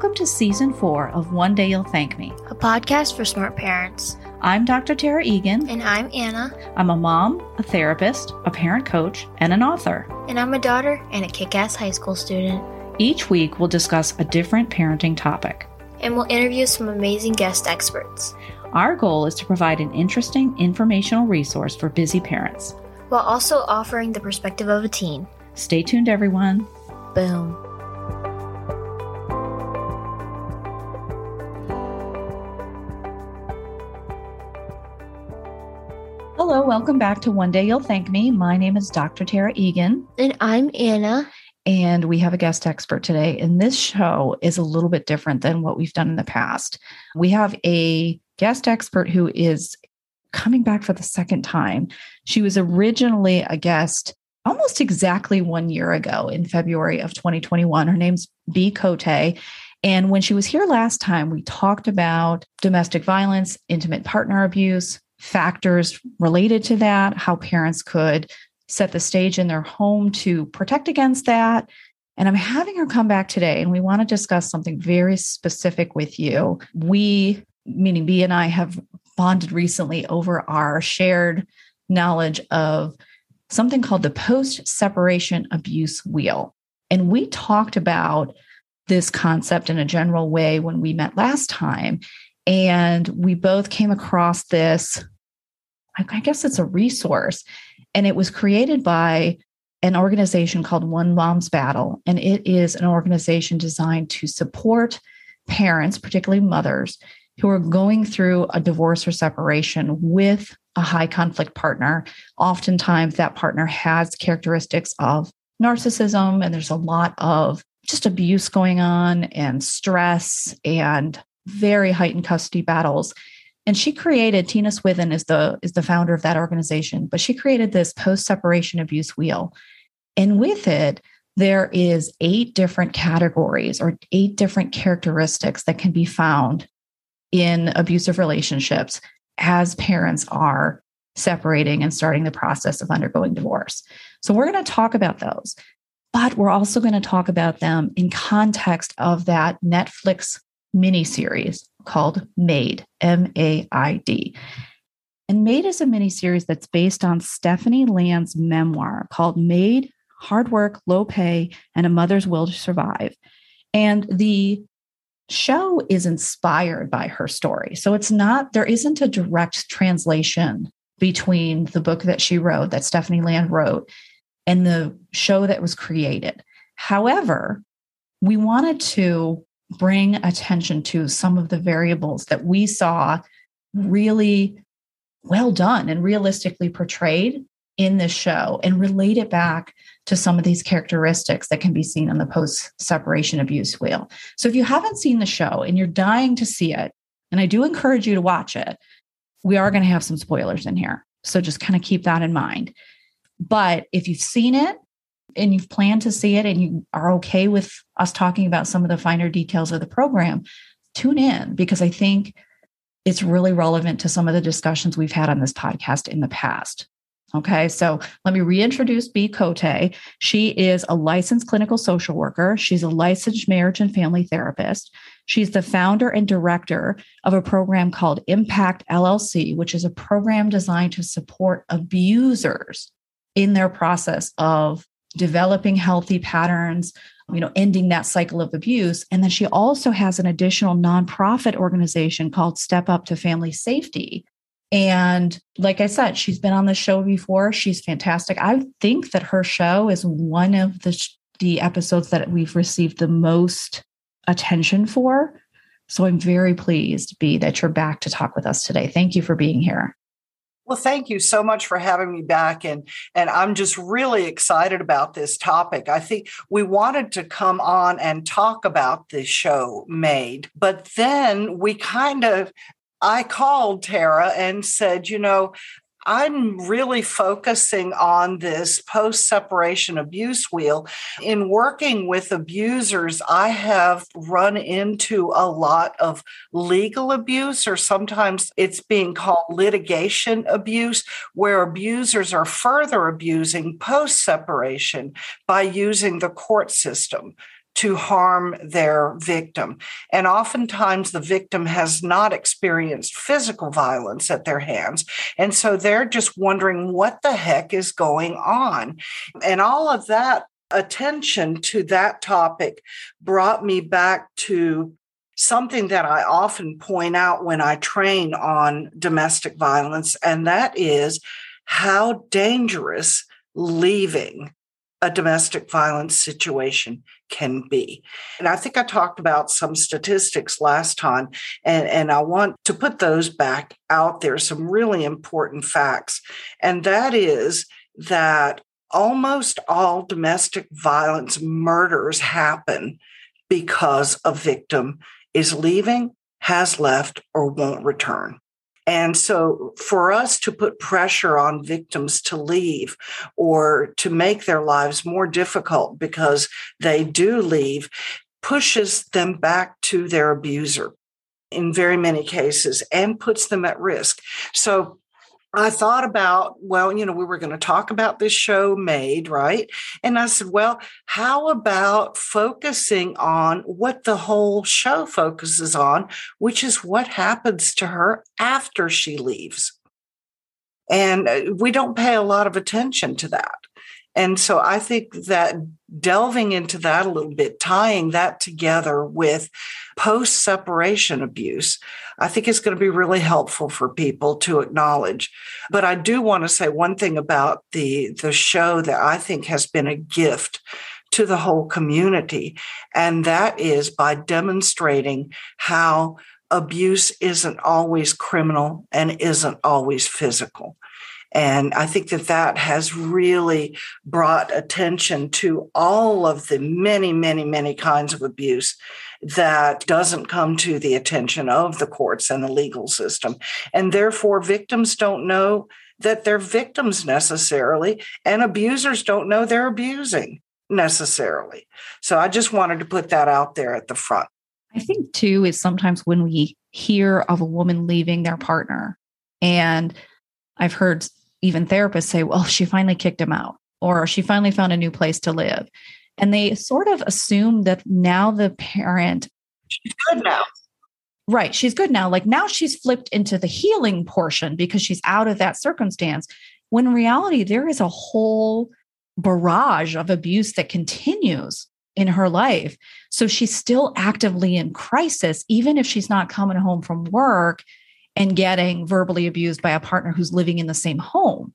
Welcome to season four of One Day You'll Thank Me, a podcast for smart parents. I'm Dr. Tara Egan. And I'm Anna. I'm a mom, a therapist, a parent coach, and an author. And I'm a daughter and a kick ass high school student. Each week, we'll discuss a different parenting topic. And we'll interview some amazing guest experts. Our goal is to provide an interesting informational resource for busy parents while also offering the perspective of a teen. Stay tuned, everyone. Boom. Hello, welcome back to One Day You'll Thank Me. My name is Dr. Tara Egan. And I'm Anna. And we have a guest expert today. And this show is a little bit different than what we've done in the past. We have a guest expert who is coming back for the second time. She was originally a guest almost exactly one year ago in February of 2021. Her name's Bea Cote. And when she was here last time, we talked about domestic violence, intimate partner abuse, factors related to that, how parents could set the stage in their home to protect against that. And I'm having her come back today, and we want to discuss something very specific with you. We, meaning Bea and I, have bonded recently over our shared knowledge of something called the post separation abuse wheel. And we talked about this concept in a general way when we met last time. And we both came across this, I guess it's a resource, and it was created by an organization called One Mom's Battle. And it is an organization designed to support parents, particularly mothers, who are going through a divorce or separation with a high conflict partner. Oftentimes, that partner has characteristics of narcissism, and there's a lot of just abuse going on and stress and very heightened custody battles. And she created Tina Swithin is the is the founder of that organization, but she created this post separation abuse wheel. And with it, there is eight different categories or eight different characteristics that can be found in abusive relationships as parents are separating and starting the process of undergoing divorce. So we're going to talk about those, but we're also going to talk about them in context of that Netflix miniseries called Maid, M A I D. And Maid is a miniseries that's based on Stephanie Land's memoir called Maid Hard Work, Low Pay, and a Mother's Will to Survive. And the show is inspired by her story. So it's not, there isn't a direct translation between the book that she wrote, that Stephanie Land wrote, and the show that was created. However, we wanted to bring attention to some of the variables that we saw really well done and realistically portrayed in this show and relate it back to some of these characteristics that can be seen on the post separation abuse wheel. So if you haven't seen the show and you're dying to see it, and I do encourage you to watch it, we are going to have some spoilers in here. So just kind of keep that in mind. But if you've seen it and you've planned to see it and you are okay with us talking about some of the finer details of the program, tune in because I think it's really relevant to some of the discussions we've had on this podcast in the past. Okay, so let me reintroduce Bea Cote. She is a licensed clinical social worker. She's a licensed marriage and family therapist. She's the founder and director of a program called Impact LLC, which is a program designed to support abusers in their process of developing healthy patterns, you know, ending that cycle of abuse. And then she also has an additional nonprofit organization called Step Up to Family Safety, and like I said, she's been on the show before. She's fantastic. I think that her show is one of the the episodes that we've received the most attention for. So I'm very pleased, Bea, that you're back to talk with us today. Thank you for being here. Well, thank you so much for having me back. And, and I'm just really excited about this topic. I think we wanted to come on and talk about this show Maid, but then we kind of I called Tara and said, you know, I'm really focusing on this post separation abuse wheel. In working with abusers, I have run into a lot of legal abuse, or sometimes it's being called litigation abuse, where abusers are further abusing post separation by using the court system to harm their victim. And oftentimes the victim has not experienced physical violence at their hands. And so they're just wondering what the heck is going on. And all of that attention to that topic brought me back to something that I often point out when I train on domestic violence, and that is how dangerous leaving a domestic violence situation can be. And I think I talked about some statistics last time, and, and I want to put those back out there, some really important facts. And that is that almost all domestic violence murders happen because a victim is leaving, has left, or won't return. And so, for us to put pressure on victims to leave or to make their lives more difficult because they do leave pushes them back to their abuser in very many cases and puts them at risk. So, I thought about, well, you know, we were going to talk about this show Maid, right? And I said, well, how about focusing on what the whole show focuses on, which is what happens to her after she leaves? And uh, we don't pay a lot of attention to that. And so I think that delving into that a little bit, tying that together with post separation abuse, I think is going to be really helpful for people to acknowledge. But I do want to say one thing about the, the show that I think has been a gift to the whole community, and that is by demonstrating how abuse isn't always criminal and isn't always physical. And I think that that has really brought attention to all of the many, many, many kinds of abuse that doesn't come to the attention of the courts and the legal system. And therefore, victims don't know that they're victims necessarily, and abusers don't know they're abusing necessarily. So I just wanted to put that out there at the front. I think, too, is sometimes when we hear of a woman leaving their partner, and I've heard even therapists say, well, she finally kicked him out or she finally found a new place to live. And they sort of assume that now the parent. She's good now. Right. She's good now. Like now she's flipped into the healing portion because she's out of that circumstance. When in reality, there is a whole barrage of abuse that continues in her life. So she's still actively in crisis, even if she's not coming home from work and getting verbally abused by a partner who's living in the same home.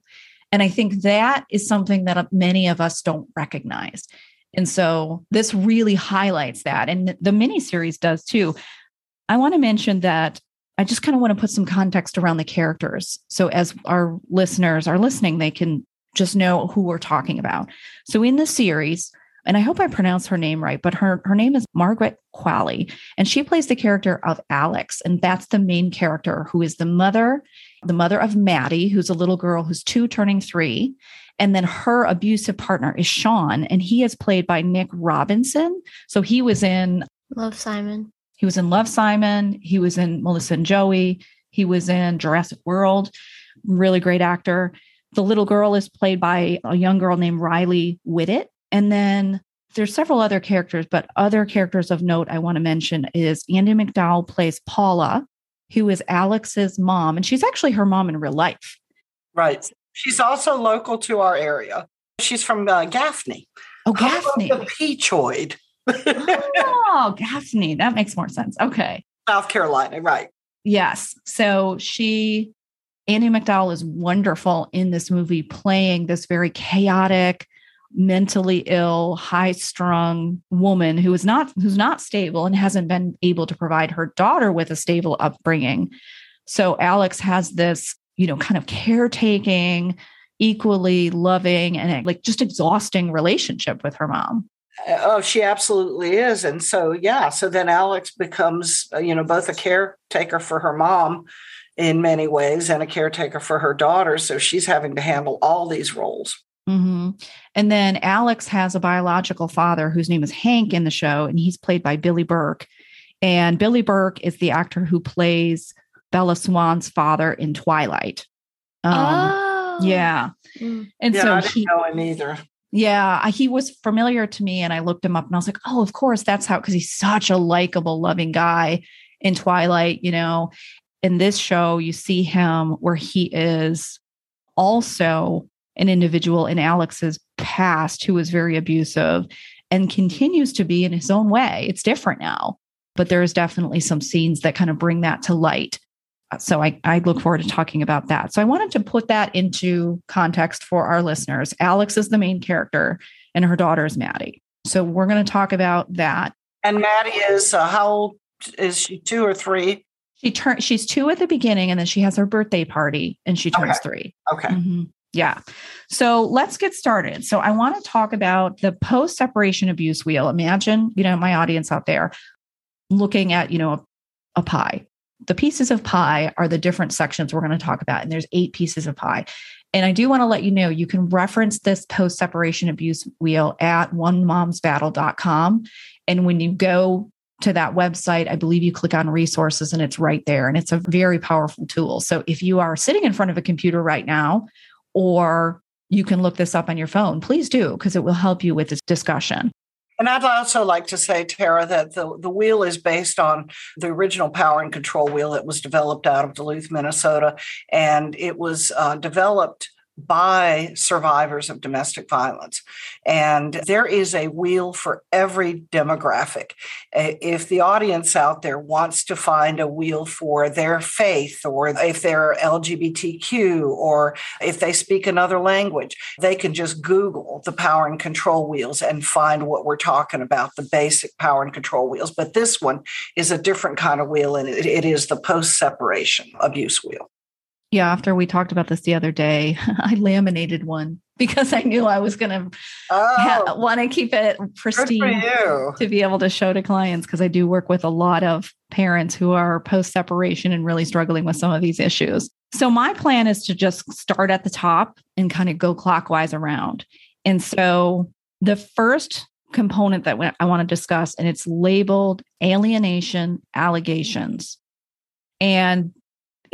And I think that is something that uh, many of us don't recognize. And so this really highlights that. And the mini series does too. I want to mention that I just kind of want to put some context around the characters. So as our listeners are listening, they can just know who we're talking about. So in the series, and I hope I pronounce her name right, but her, her name is Margaret Qualley, and she plays the character of Alex. And that's the main character who is the mother, the mother of Maddie, who's a little girl who's two turning three. And then her abusive partner is Sean, and he is played by Nick Robinson. So he was in Love Simon. He was in Love Simon. He was in Melissa and Joey. He was in Jurassic World. Really great actor. The little girl is played by a young girl named Rylea Whittet. And then there's several other characters, but other characters of note I want to mention is Andie MacDowell plays Paula, who is Alex's mom, and she's actually her mom in real life. Right. She's also local to our area. She's from uh, Gaffney. Oh, Gaffney. The Peachoid. oh, Gaffney. That makes more sense. Okay. South Carolina, right. Yes. So she, Andie MacDowell is wonderful in this movie, playing this very chaotic, mentally ill, high-strung woman who is not who's not stable and hasn't been able to provide her daughter with a stable upbringing. So Alex has this, you know, kind of caretaking, equally loving and like just exhausting relationship with her mom. Oh, she absolutely is. And so, yeah, so then Alex becomes, uh, you know, both a caretaker for her mom in many ways and a caretaker for her daughter. So she's having to handle all these roles. Mm-hmm. And then Alex has a biological father whose name is Hank in the show, and he's played by Billy Burke. And Billy Burke is the actor who plays Bella Swan's father in Twilight. Um, oh. Yeah. Mm. And yeah, so I didn't he, know him either. Yeah, he was familiar to me and I looked him up and I was like, oh, of course, that's how, because he's such a likable, loving guy in Twilight, you know. In this show, you see him where he is also an individual in Alex's past who was very abusive and continues to be in his own way. It's different now, but there's definitely some scenes that kind of bring that to light. So I, I look forward to talking about that. So I wanted to put that into context for our listeners. Alex is the main character, and her daughter is Maddie. So we're going to talk about that. And Maddie is uh, how old is she? Two or three? She turns. She's two at the beginning, and then she has her birthday party, and she turns Okay. three. Okay. Mm-hmm. Yeah. So let's get started. So I want to talk about the post separation abuse wheel. Imagine, you know, my audience out there looking at, you know, a, a pie. The pieces of pie are the different sections we're going to talk about. And there's eight pieces of pie. And I do want to let you know you can reference this post separation abuse wheel at onemomsbattle.com. And when you go to that website, I believe you click on resources and it's right there. And it's a very powerful tool. So if you are sitting in front of a computer right now, or you can look this up on your phone, please do, because it will help you with this discussion. And I'd also like to say, Tara, that the, the wheel is based on the original power and control wheel that was developed out of Duluth, Minnesota. And it was uh, developed by survivors of domestic violence. And there is a wheel for every demographic. If the audience out there wants to find a wheel for their faith, or if they're LGBTQ, or if they speak another language, they can just Google the power and control wheels and find what we're talking about the basic power and control wheels. But this one is a different kind of wheel, and it is the post separation abuse wheel. Yeah, after we talked about this the other day, I laminated one because I knew I was going to Oh, want to keep it pristine. to be able to show to clients because I do work with a lot of parents who are post separation and really struggling with some of these issues. So, my plan is to just start at the top and kind of go clockwise around. And so, the first component that I want to discuss, and it's labeled alienation allegations. And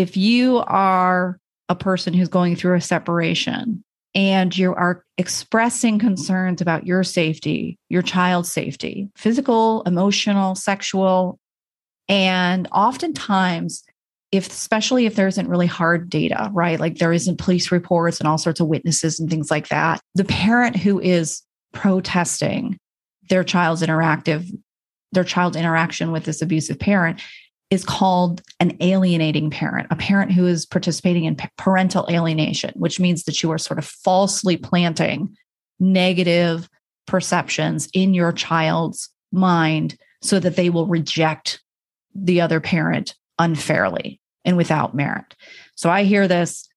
if you are a person who's going through a separation, and you are expressing concerns about your safety, your child's safety, physical, emotional, sexual. And oftentimes, if especially if there isn't really hard data, right? Like there isn't police reports and all sorts of witnesses and things like that, the parent who is protesting their child's interactive, their child's interaction with this abusive parent is called an alienating parent, a parent who is participating in parental alienation, which means that you are sort of falsely planting negative perceptions in your child's mind so that they will reject the other parent unfairly and without merit. So I hear this.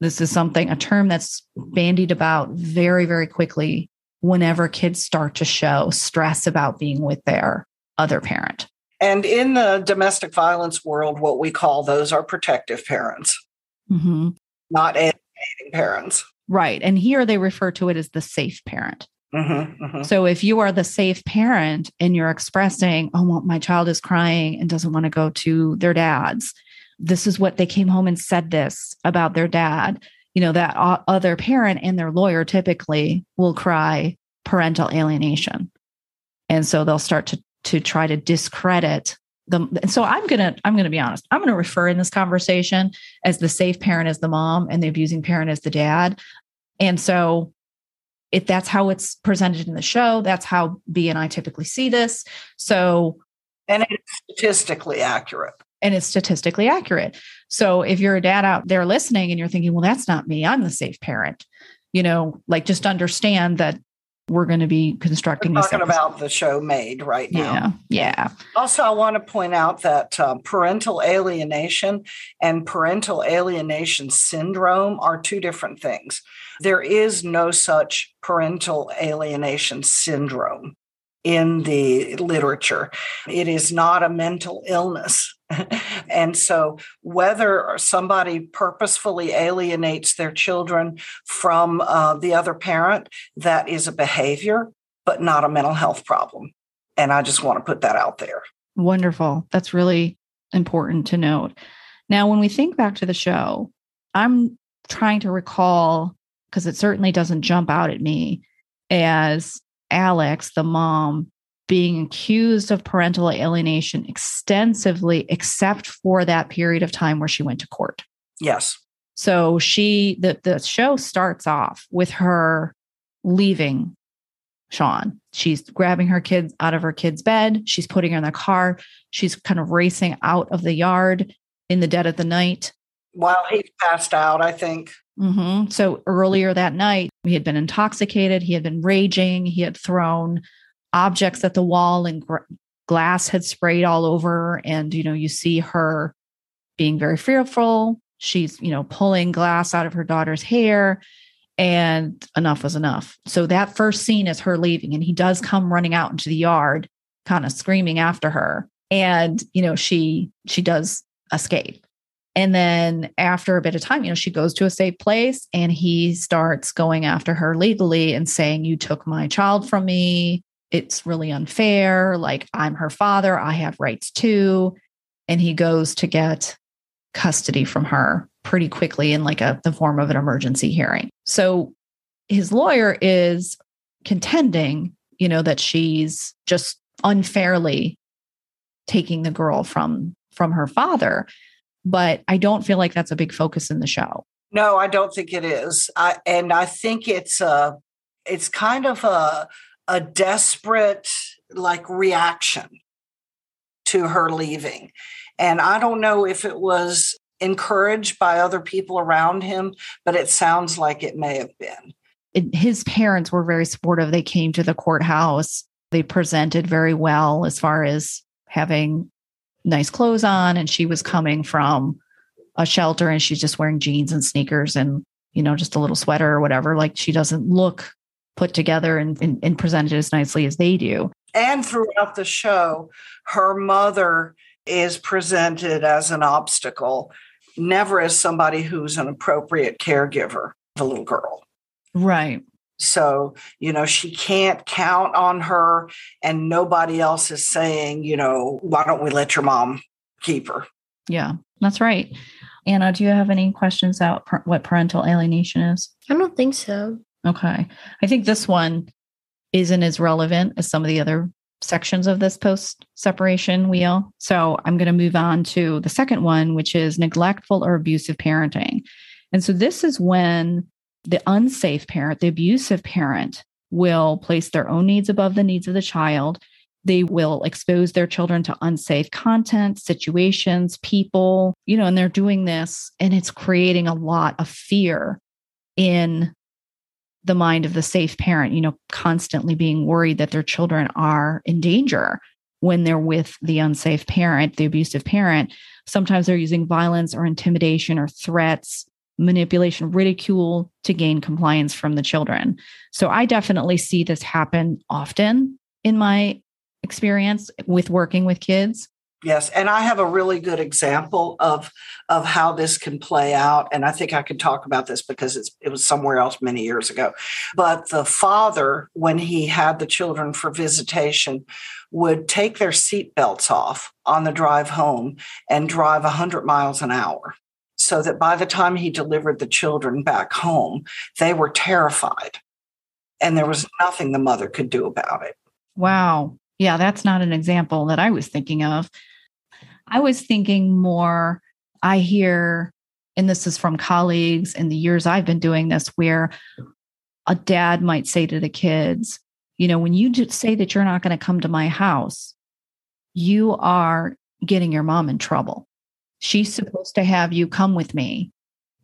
This is something, a term that's bandied about very, very quickly whenever kids start to show stress about being with their other parent. And in the domestic violence world, what we call those are protective parents, Mm-hmm. not alienating parents. Right. And here they refer to it as the safe parent. Mm-hmm, mm-hmm. So if you are the safe parent and you're expressing, oh, well, my child is crying and doesn't want to go to their dad's, this is what they came home and said this about their dad. You know, that other parent and their lawyer typically will cry parental alienation. And so they'll start to to try to discredit them. And so I'm gonna I'm gonna be honest. I'm gonna refer in this conversation as the safe parent as the mom and the abusing parent as the dad. And so if that's how it's presented in the show, that's how Bea and I typically see this. So And it's statistically accurate. and it's statistically accurate. So if you're a dad out there listening and you're thinking, well, that's not me, I'm the safe parent, you know, like just understand that we're going to be constructing We're talking about the show Maid right now. Yeah. Yeah. Also, I want to point out that um, parental alienation and parental alienation syndrome are two different things. There is no such parental alienation syndrome in the literature, it is not a mental illness. and so, whether somebody purposefully alienates their children from uh, the other parent, that is a behavior, but not a mental health problem. And I just want to put that out there. Wonderful. That's really important to note. Now, when we think back to the show, I'm trying to recall because it certainly doesn't jump out at me as Alex, the mom, being accused of parental alienation extensively, except for that period of time where she went to court. Yes. So she the the show starts off with her leaving Sean. She's grabbing her kids out of her kid's bed. She's putting her in the car. She's kind of racing out of the yard in the dead of the night. While he's passed out, I think. hmm So earlier that night, he had been intoxicated. He had been raging. He had thrown objects at the wall and gr- glass had sprayed all over. And, you know, you see her being very fearful. She's, you know, pulling glass out of her daughter's hair and enough was enough. So that first scene is her leaving and he does come running out into the yard kind of screaming after her and you know she she does escape. And then after a bit of time, you know, she goes to a safe place and he starts going after her legally and saying you took my child from me. It's really unfair. Like I'm her father, I have rights too. And he goes to get custody from her pretty quickly in like a the form of an emergency hearing. So his lawyer is contending, you know, that she's just unfairly taking the girl from from her father, but I don't feel like that's a big focus in the show. No, I don't think it is. I and I think it's a it's kind of a a desperate like reaction to her leaving. And I don't know if it was encouraged by other people around him, but it sounds like it may have been. It, his parents were very supportive. They came to the courthouse. They presented very well as far as having nice clothes on. And she was coming from a shelter and she's just wearing jeans and sneakers and, you know, just a little sweater or whatever. Like she doesn't look put together and, and, and presented as nicely as they do. And throughout the show, her mother is presented as an obstacle never as somebody who's an appropriate caregiver of a little girl. Right. So, you know, she can't count on her, and nobody else is saying, you know, why don't we let your mom keep her? Yeah, that's right. Anna, do you have any questions about what parental alienation is? I don't think so. Okay. I think this one isn't as relevant as some of the other sections of this post separation wheel. So I'm going to move on to the second one, which is neglectful or abusive parenting. And so this is when the unsafe parent, the abusive parent, will place their own needs above the needs of the child. They will expose their children to unsafe content, situations, people, you know, and they're doing this and it's creating a lot of fear in the mind of the safe parent, you know, constantly being worried that their children are in danger when they're with the unsafe parent, the abusive parent. Sometimes they're using violence or intimidation or threats, manipulation, ridicule to gain compliance from the children. So I definitely see this happen often in my experience with working with kids. Yes, and I have a really good example of of how this can play out, and I think I could talk about this because it's it was somewhere else many years ago. But the father, when he had the children for visitation, would take their seatbelts off on the drive home and drive hundred miles an hour, so that by the time he delivered the children back home, they were terrified, and there was nothing the mother could do about it. Wow. Yeah, that's not an example that I was thinking of. I was thinking more, I hear, and this is from colleagues in the years I've been doing this, where a dad might say to the kids, you know, when you just say that you're not going to come to my house, you are getting your mom in trouble. She's supposed to have you come with me,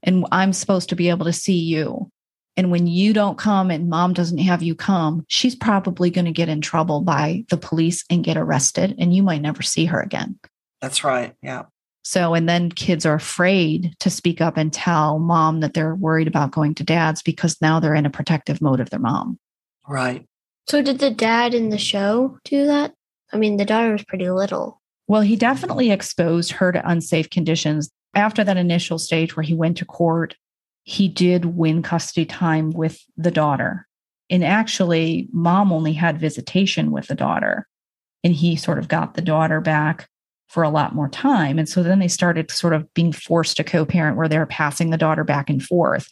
and I'm supposed to be able to see you. And when you don't come and mom doesn't have you come, she's probably going to get in trouble by the police and get arrested, and you might never see her again. That's right. Yeah. So, and then kids are afraid to speak up and tell mom that they're worried about going to dad's because now they're in a protective mode of their mom. Right. So did the dad in the show do that? I mean, the daughter was pretty little. Well, he definitely exposed her to unsafe conditions. After that initial stage where he went to court, he did win custody time with the daughter. And actually, mom only had visitation with the daughter. And he sort of got the daughter back for a lot more time. And so then they started sort of being forced to co parent where they're passing the daughter back and forth.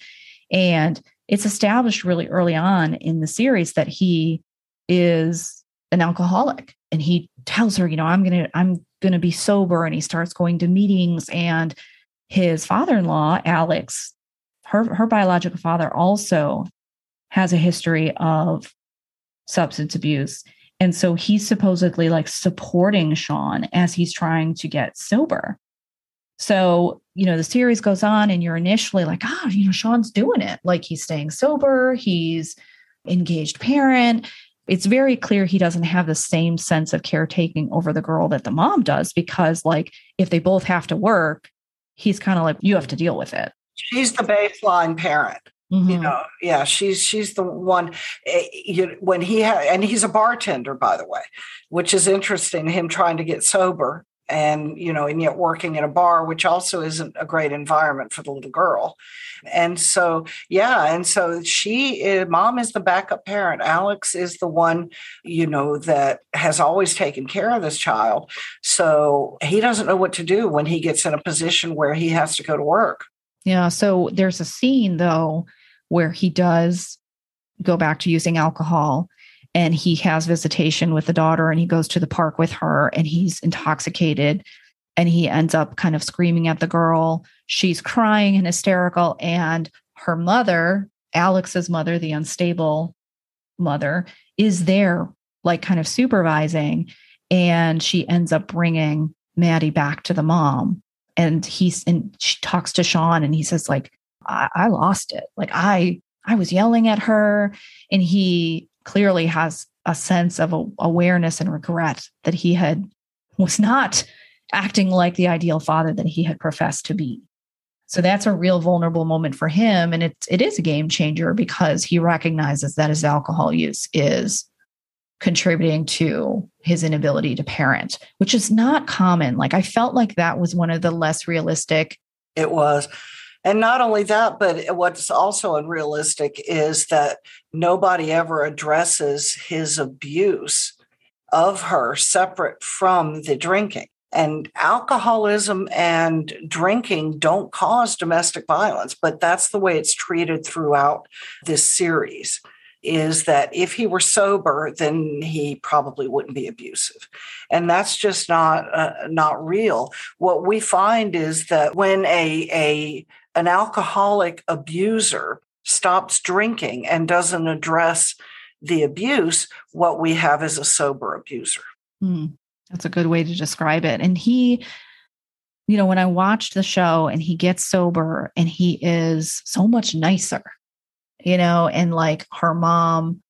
And it's established really early on in the series that he is an alcoholic and he tells her, you know, I'm going to I'm going to be sober and he starts going to meetings and his father-in-law, Alex, her her biological father also has a history of substance abuse. And so he's supposedly like supporting Sean as he's trying to get sober. So, you know, the series goes on and you're initially like, oh, you know, Sean's doing it. Like he's staying sober, he's engaged parent. It's very clear he doesn't have the same sense of caretaking over the girl that the mom does because, like, if they both have to work, he's kind of like, you have to deal with it. She's the baseline parent. Mm-hmm. You know, yeah, she's she's the one. Eh, you, when he had, and he's a bartender, by the way, which is interesting. Him trying to get sober and you know and yet working in a bar which also isn't a great environment for the little girl and so yeah and so she is, mom is the backup parent alex is the one you know that has always taken care of this child so he doesn't know what to do when he gets in a position where he has to go to work yeah so there's a scene though where he does go back to using alcohol and he has visitation with the daughter and he goes to the park with her and he's intoxicated and he ends up kind of screaming at the girl. She's crying and hysterical and her mother alex's mother the unstable mother is there like kind of supervising and she ends up bringing maddie back to the mom. And he's and she talks to sean and he says like I, I lost it like i i was yelling at her and he clearly has a sense of a, awareness and regret that he had was not acting like the ideal father that he had professed to be. So that's a real vulnerable moment for him. And it, it is a game changer because he recognizes that his alcohol use is contributing to his inability to parent, which is not common. Like I felt like that was one of the less realistic. It was. And not only that, but what's also unrealistic is that nobody ever addresses his abuse of her separate from the drinking. And alcoholism and drinking don't cause domestic violence, but that's the way it's treated throughout this series is that if he were sober, then he probably wouldn't be abusive, and that's just not uh, not real. What we find is that when a a an alcoholic abuser stops drinking and doesn't address the abuse, what we have is a sober abuser. Mm, that's a good way to describe it. And he, you know, when I watched the show and he gets sober and he is so much nicer, you know, and like her mom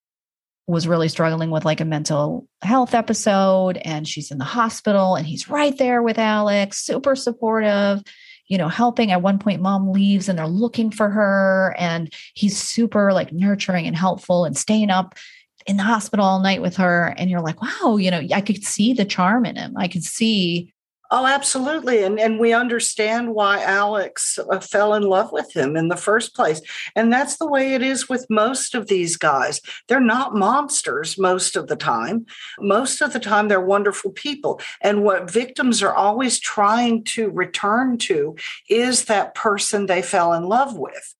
was really struggling with like a mental health episode and she's in the hospital and he's right there with Alex, super supportive you know, helping. At one point, mom leaves and they're looking for her, and he's super like nurturing and helpful and staying up in the hospital all night with her. And you're like, wow, you know, I could see the charm in him. I could see Oh, absolutely. And, and we understand why Alex uh, fell in love with him in the first place. And that's the way it is with most of these guys. They're not monsters most of the time. Most of the time, they're wonderful people. And what victims are always trying to return to is that person they fell in love with.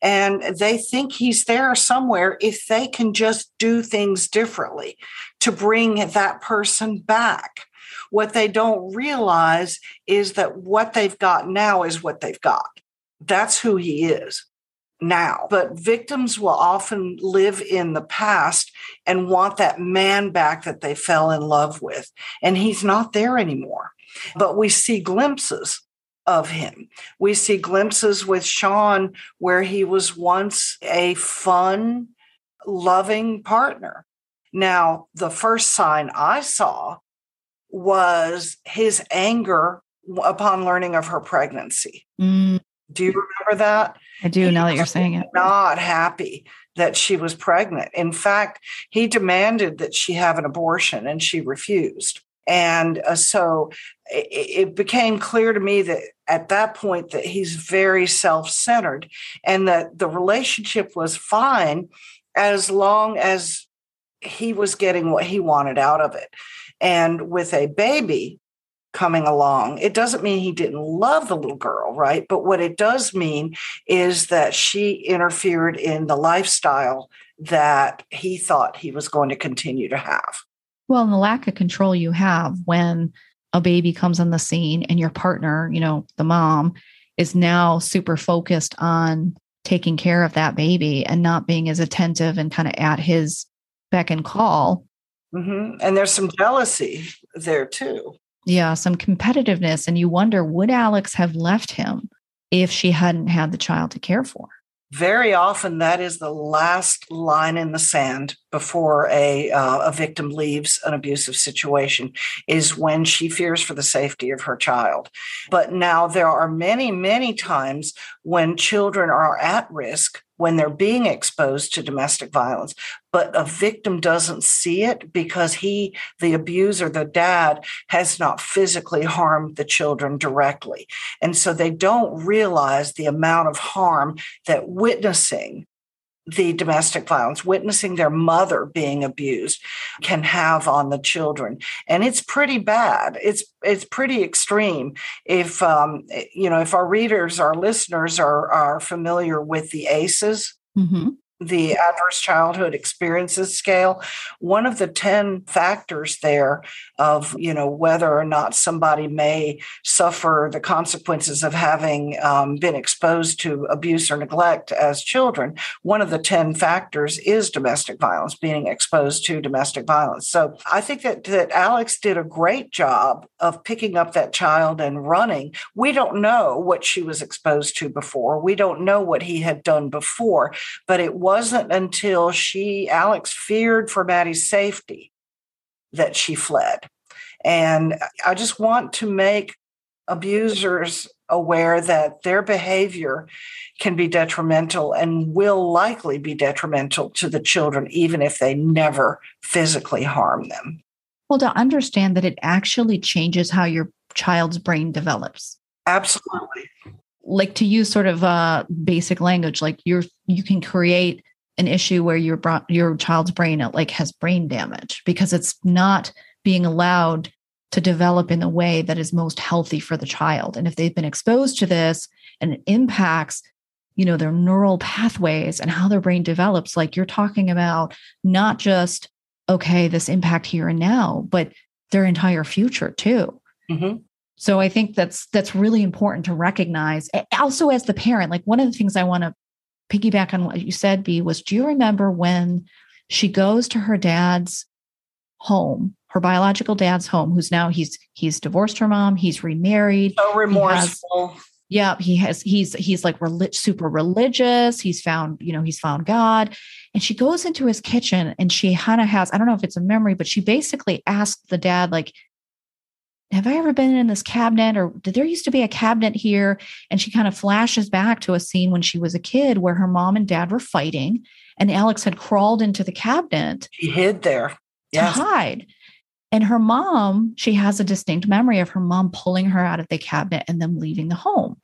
And they think he's there somewhere if they can just do things differently to bring that person back. What they don't realize is that what they've got now is what they've got. That's who he is now. But victims will often live in the past and want that man back that they fell in love with. And he's not there anymore. But we see glimpses of him. We see glimpses with Sean where he was once a fun, loving partner. Now, the first sign I saw was his anger upon learning of her pregnancy. Mm. Do you remember that? I do, he now that you're saying it. Not happy that she was pregnant. In fact, he demanded that she have an abortion and she refused. And uh, so it, it became clear to me that at that point that he's very self-centered and that the relationship was fine as long as he was getting what he wanted out of it. And with a baby, coming along. It doesn't mean he didn't love the little girl, right? But what it does mean is that she interfered in the lifestyle that he thought he was going to continue to have. Well, and the lack of control you have when a baby comes on the scene and your partner, you know, the mom, is now super focused on taking care of that baby and not being as attentive and kind of at his beck and call. Mm-hmm. And there's some jealousy there too. Yeah, some competitiveness. And you wonder would Alex have left him if she hadn't had the child to care for? very often that is the last line in the sand before a, uh, a victim leaves an abusive situation is when she fears for the safety of her child but now there are many many times when children are at risk when they're being exposed to domestic violence but a victim doesn't see it because he the abuser the dad has not physically harmed the children directly. And so they don't realize the amount of harm that witnessing the domestic violence, witnessing their mother being abused can have on the children. And it's pretty bad. It's it's pretty extreme. If um, you know, if our readers, our listeners are are familiar with the ACEs, mm-hmm the adverse childhood experiences scale. One of the 10 factors there of you know whether or not somebody may suffer the consequences of having um, been exposed to abuse or neglect as children one of the 10 factors is domestic violence being exposed to domestic violence. So i think that, that alex did a great job of picking up that child and running. We don't know what she was exposed to before. We don't know what he had done before but it wasn't until she, Alex, feared for Maddie's safety that she fled. And I just want to make abusers aware that their behavior can be detrimental and will likely be detrimental to the children, even if they never physically harm them. Well, to understand that it actually changes how your child's brain develops. Absolutely like to use sort of uh, basic language, like you're you can create an issue where your your child's brain like has brain damage because it's not being allowed to develop in the way that is most healthy for the child. And if they've been exposed to this and it impacts, you know, their neural pathways and how their brain develops, like you're talking about not just, okay, this impact here and now, but their entire future too. Mm-hmm. So I think that's that's really important to recognize. Also, as the parent, like one of the things I want to piggyback on what you said, Bea, was do you remember when she goes to her dad's home, her biological dad's home, who's now he's he's divorced her mom, he's remarried. So remorseful. He has, yeah, he has he's he's like relig- super religious. He's found, you know, he's found God. And she goes into his kitchen and she kind of has, I don't know if it's a memory, but she basically asked the dad, like, have I ever been in this cabinet or did there used to be a cabinet here? And she kind of flashes back to a scene when she was a kid where her mom and dad were fighting and Alex had crawled into the cabinet. She hid there yes. to hide. And her mom, she has a distinct memory of her mom pulling her out of the cabinet and them leaving the home.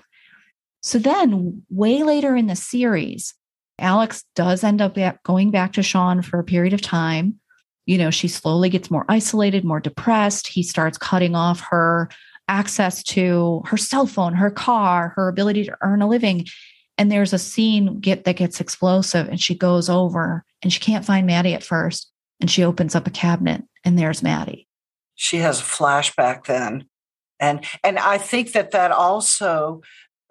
So then, way later in the series, Alex does end up going back to Sean for a period of time you know, she slowly gets more isolated, more depressed. He starts cutting off her access to her cell phone, her car, her ability to earn a living. And there's a scene get that gets explosive and she goes over and she can't find Maddie at first. And she opens up a cabinet and there's Maddie. She has a flashback then. And and I think that that also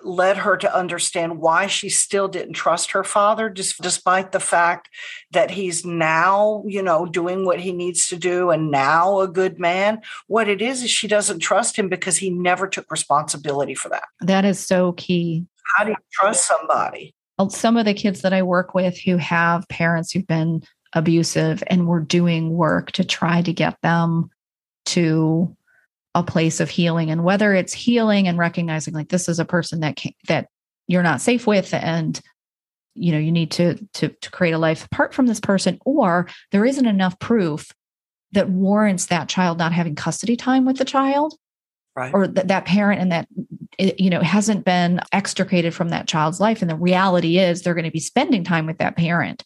led her to understand why she still didn't trust her father, just despite the fact that he's now, you know, doing what he needs to do and now a good man. What it is is she doesn't trust him because he never took responsibility for that. That is so key. How do you trust somebody? Some of the kids that I work with who have parents who've been abusive and we're doing work to try to get them to a place of healing. And whether it's healing and recognizing like this is a person that can, that you're not safe with and you know you need to to to create a life apart from this person or there isn't enough proof that warrants that child not having custody time with the child right. or that that parent and that you know hasn't been extricated from that child's life. And the reality is they're going to be spending time with that parent.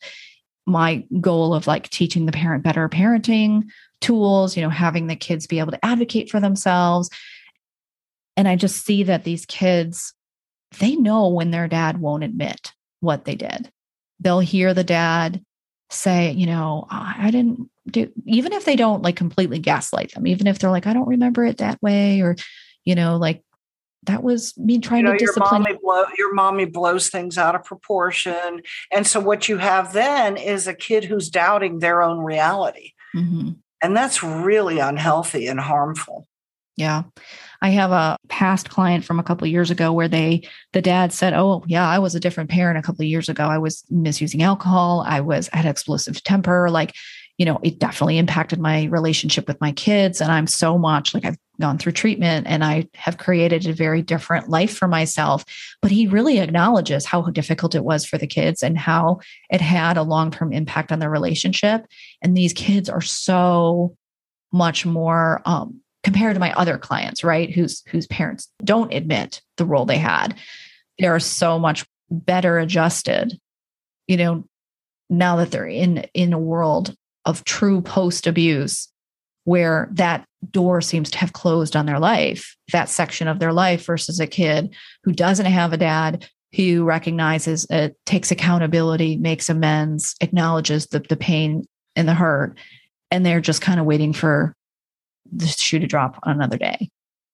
My goal of like teaching the parent better parenting tools, you know, having the kids be able to advocate for themselves. And I just see that these kids, they know when their dad won't admit what they did. They'll hear the dad say, you know, I didn't do, even if they don't like completely gaslight them, even if they're like, I don't remember it that way, or, you know, like that was me trying you know, to discipline. Your mommy, blow, your mommy blows things out of proportion. And so what you have then is a kid who's doubting their own reality. Mm-hmm. And that's really unhealthy and harmful. Yeah. I have a past client from a couple years ago where they the dad said, "Oh, yeah, I was a different parent a couple years ago. I was misusing alcohol. I was I had explosive temper. Like, you know, it definitely impacted my relationship with my kids and I'm so much like I've gone through treatment and I have created a very different life for myself. But he really acknowledges how difficult it was for the kids and how it had a long term impact on their relationship. And these kids are so much more um, compared to my other clients, right? Whose whose parents don't admit the role they had. They're so much better adjusted, you know, now that they're in in a world of true post abuse where that door seems to have closed on their life, that section of their life versus a kid who doesn't have a dad who recognizes it, takes accountability, makes amends, acknowledges the, the pain and the hurt. And they're just kind of waiting for the shoe to drop on another day.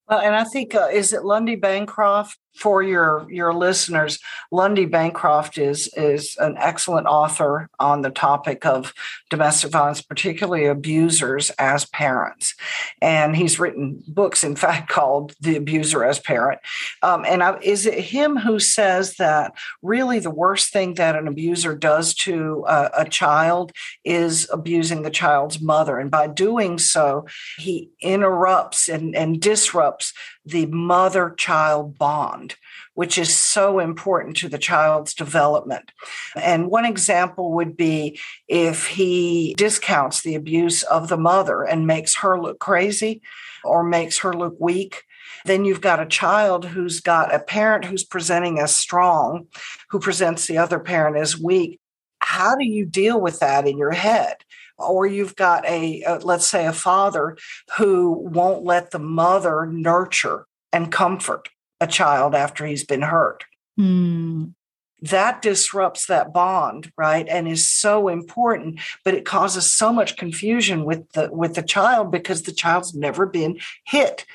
Well, and I think uh, is it Lundy Bancroft for your your listeners, Lundy Bancroft is is an excellent author on the topic of domestic violence, particularly abusers as parents, and he's written books, in fact, called "The Abuser as Parent." Um, and I, is it him who says that really the worst thing that an abuser does to a, a child is abusing the child's mother, and by doing so, he interrupts and, and disrupts the mother child bond, which is so important to the child's development. And one example would be if he discounts the abuse of the mother and makes her look crazy or makes her look weak. Then you've got a child who's got a parent who's presenting as strong, who presents the other parent as weak. How do you deal with that in your head? Or you've got a, a, let's say a father who won't let the mother nurture and comfort a child after he's been hurt. Mm. that disrupts that bond right and is so important but it causes so much confusion with the with the child because the child's never been hit.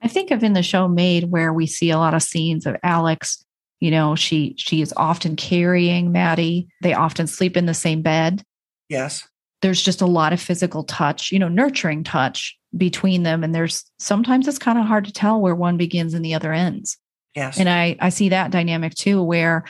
I think of in the show Maid where we see a lot of scenes of alex you know she she is often carrying maddie. They often sleep in the same bed. Yes there's just a lot of physical touch, you know, nurturing touch between them. And there's sometimes it's kind of hard to tell where one begins and the other ends. Yes. And I, I see that dynamic too, where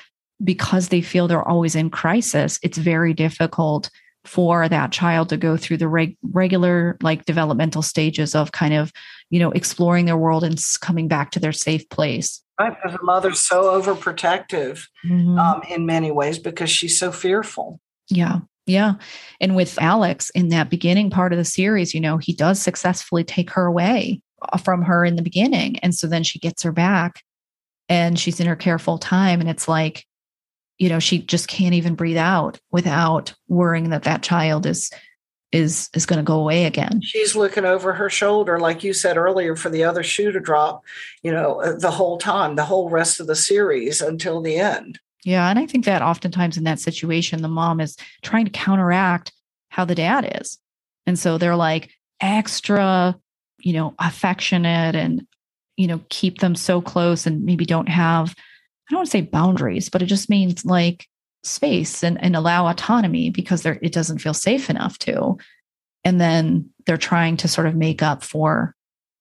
because they feel they're always in crisis, it's very difficult for that child to go through the reg- regular like developmental stages of kind of you know exploring their world and coming back to their safe place right because the mother's so overprotective mm-hmm. um, in many ways because she's so fearful yeah yeah. And with Alex in that beginning part of the series, you know, he does successfully take her away uh, from her in the beginning. And so then she gets her back and she's in her care full time. And it's like, you know, she just can't even breathe out without worrying that that child is is is going to go away again. She's looking over her shoulder, like you said earlier, for the other shoe to drop. You know, uh, the whole time, the whole rest of the series until the end. Yeah. And I think that oftentimes in that situation, the mom is trying to counteract how the dad is. And so they're like extra, you know, affectionate and, you know, keep them so close and maybe don't have, I don't want to say boundaries, but it just means like space and, and allow autonomy because they it doesn't feel safe enough to. And then they're trying to sort of make up for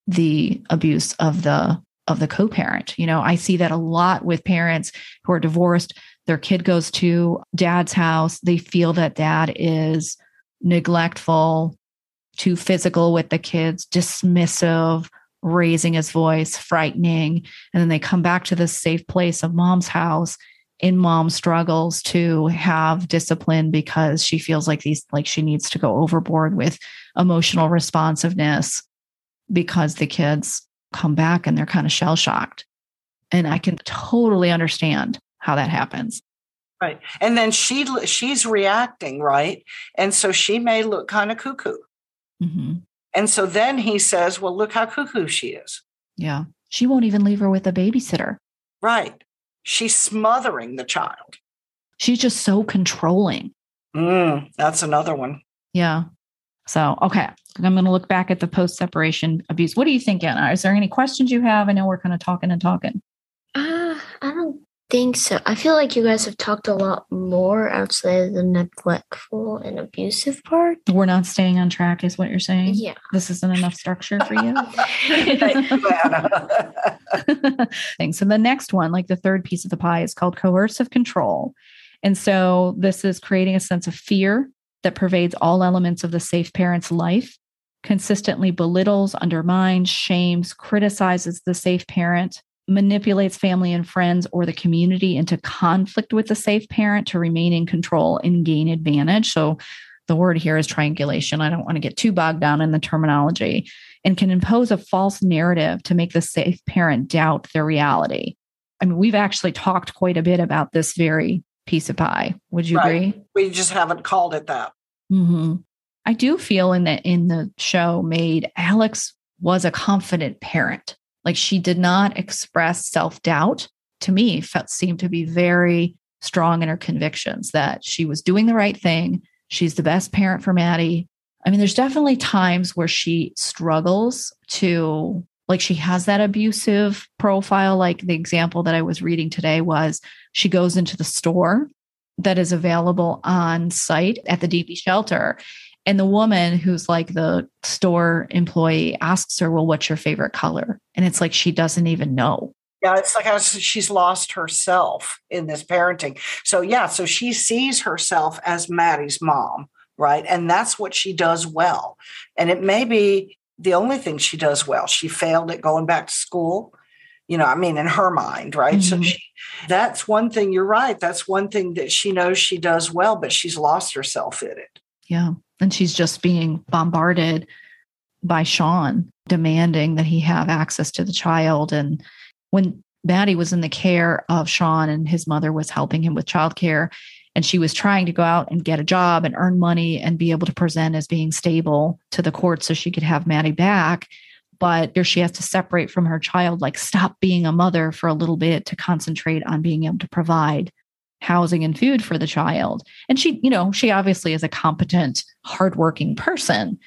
the abuse of the of the co-parent. You know, I see that a lot with parents who are divorced. Their kid goes to dad's house. They feel that dad is neglectful, too physical with the kids, dismissive, raising his voice, frightening. And then they come back to this safe place of mom's house in mom struggles to have discipline because she feels like these like she needs to go overboard with emotional responsiveness because the kids come back and they're kind of shell shocked. And I can totally understand how that happens. Right. And then she she's reacting, right? And so she may look kind of cuckoo. Mm-hmm. And so then he says, "Well, look how cuckoo she is." Yeah. She won't even leave her with a babysitter. Right. She's smothering the child. She's just so controlling. Mm, that's another one. Yeah. So, okay. I'm going to look back at the post separation abuse. What do you think, Anna? Is there any questions you have? I know we're kind of talking and talking. Uh, I don't think so. I feel like you guys have talked a lot more outside of the neglectful and abusive part. We're not staying on track, is what you're saying? Yeah. This isn't enough structure for you. Thank you, Anna. thing. So the next one, like the third piece of the pie, is called coercive control. And so this is creating a sense of fear that pervades all elements of the safe parent's life, consistently belittles, undermines, shames, criticizes the safe parent, manipulates family and friends or the community into conflict with the safe parent to remain in control and gain advantage. So the word here is triangulation. I don't want to get too bogged down in the terminology and can impose a false narrative to make the safe parent doubt their reality. I mean, we've actually talked quite a bit about this very piece of pie. Would you Right. agree? we just haven't called it that. hmm I do feel in the in the show Maid Alex was a confident parent. Like she did not express self doubt. To me, felt seemed to be very strong in her convictions that she was doing the right thing. She's the best parent for Maddie. I mean, there's definitely times where she struggles to like she has that abusive profile. Like the example that I was reading today was she goes into the store that is available on site at the DV shelter. And the woman who's like the store employee asks her, Well, what's your favorite color? And it's like she doesn't even know. Yeah, it's like she's lost herself in this parenting. So, yeah, so she sees herself as Maddie's mom, right? And that's what she does well. And it may be the only thing she does well. She failed at going back to school, you know, I mean, in her mind, right? So, Mhm. she, that's one thing you're right. That's one thing that she knows she does well, but she's lost herself in it. Yeah. And she's just being bombarded by Sean demanding that he have access to the child. And when Maddie was in the care of Sean and his mother was helping him with childcare, and she was trying to go out and get a job and earn money and be able to present as being stable to the court so she could have Maddie back. But here she has to separate from her child, like stop being a mother for a little bit to concentrate on being able to provide housing and food for the child. And she, you know, she obviously is a competent, hardworking person.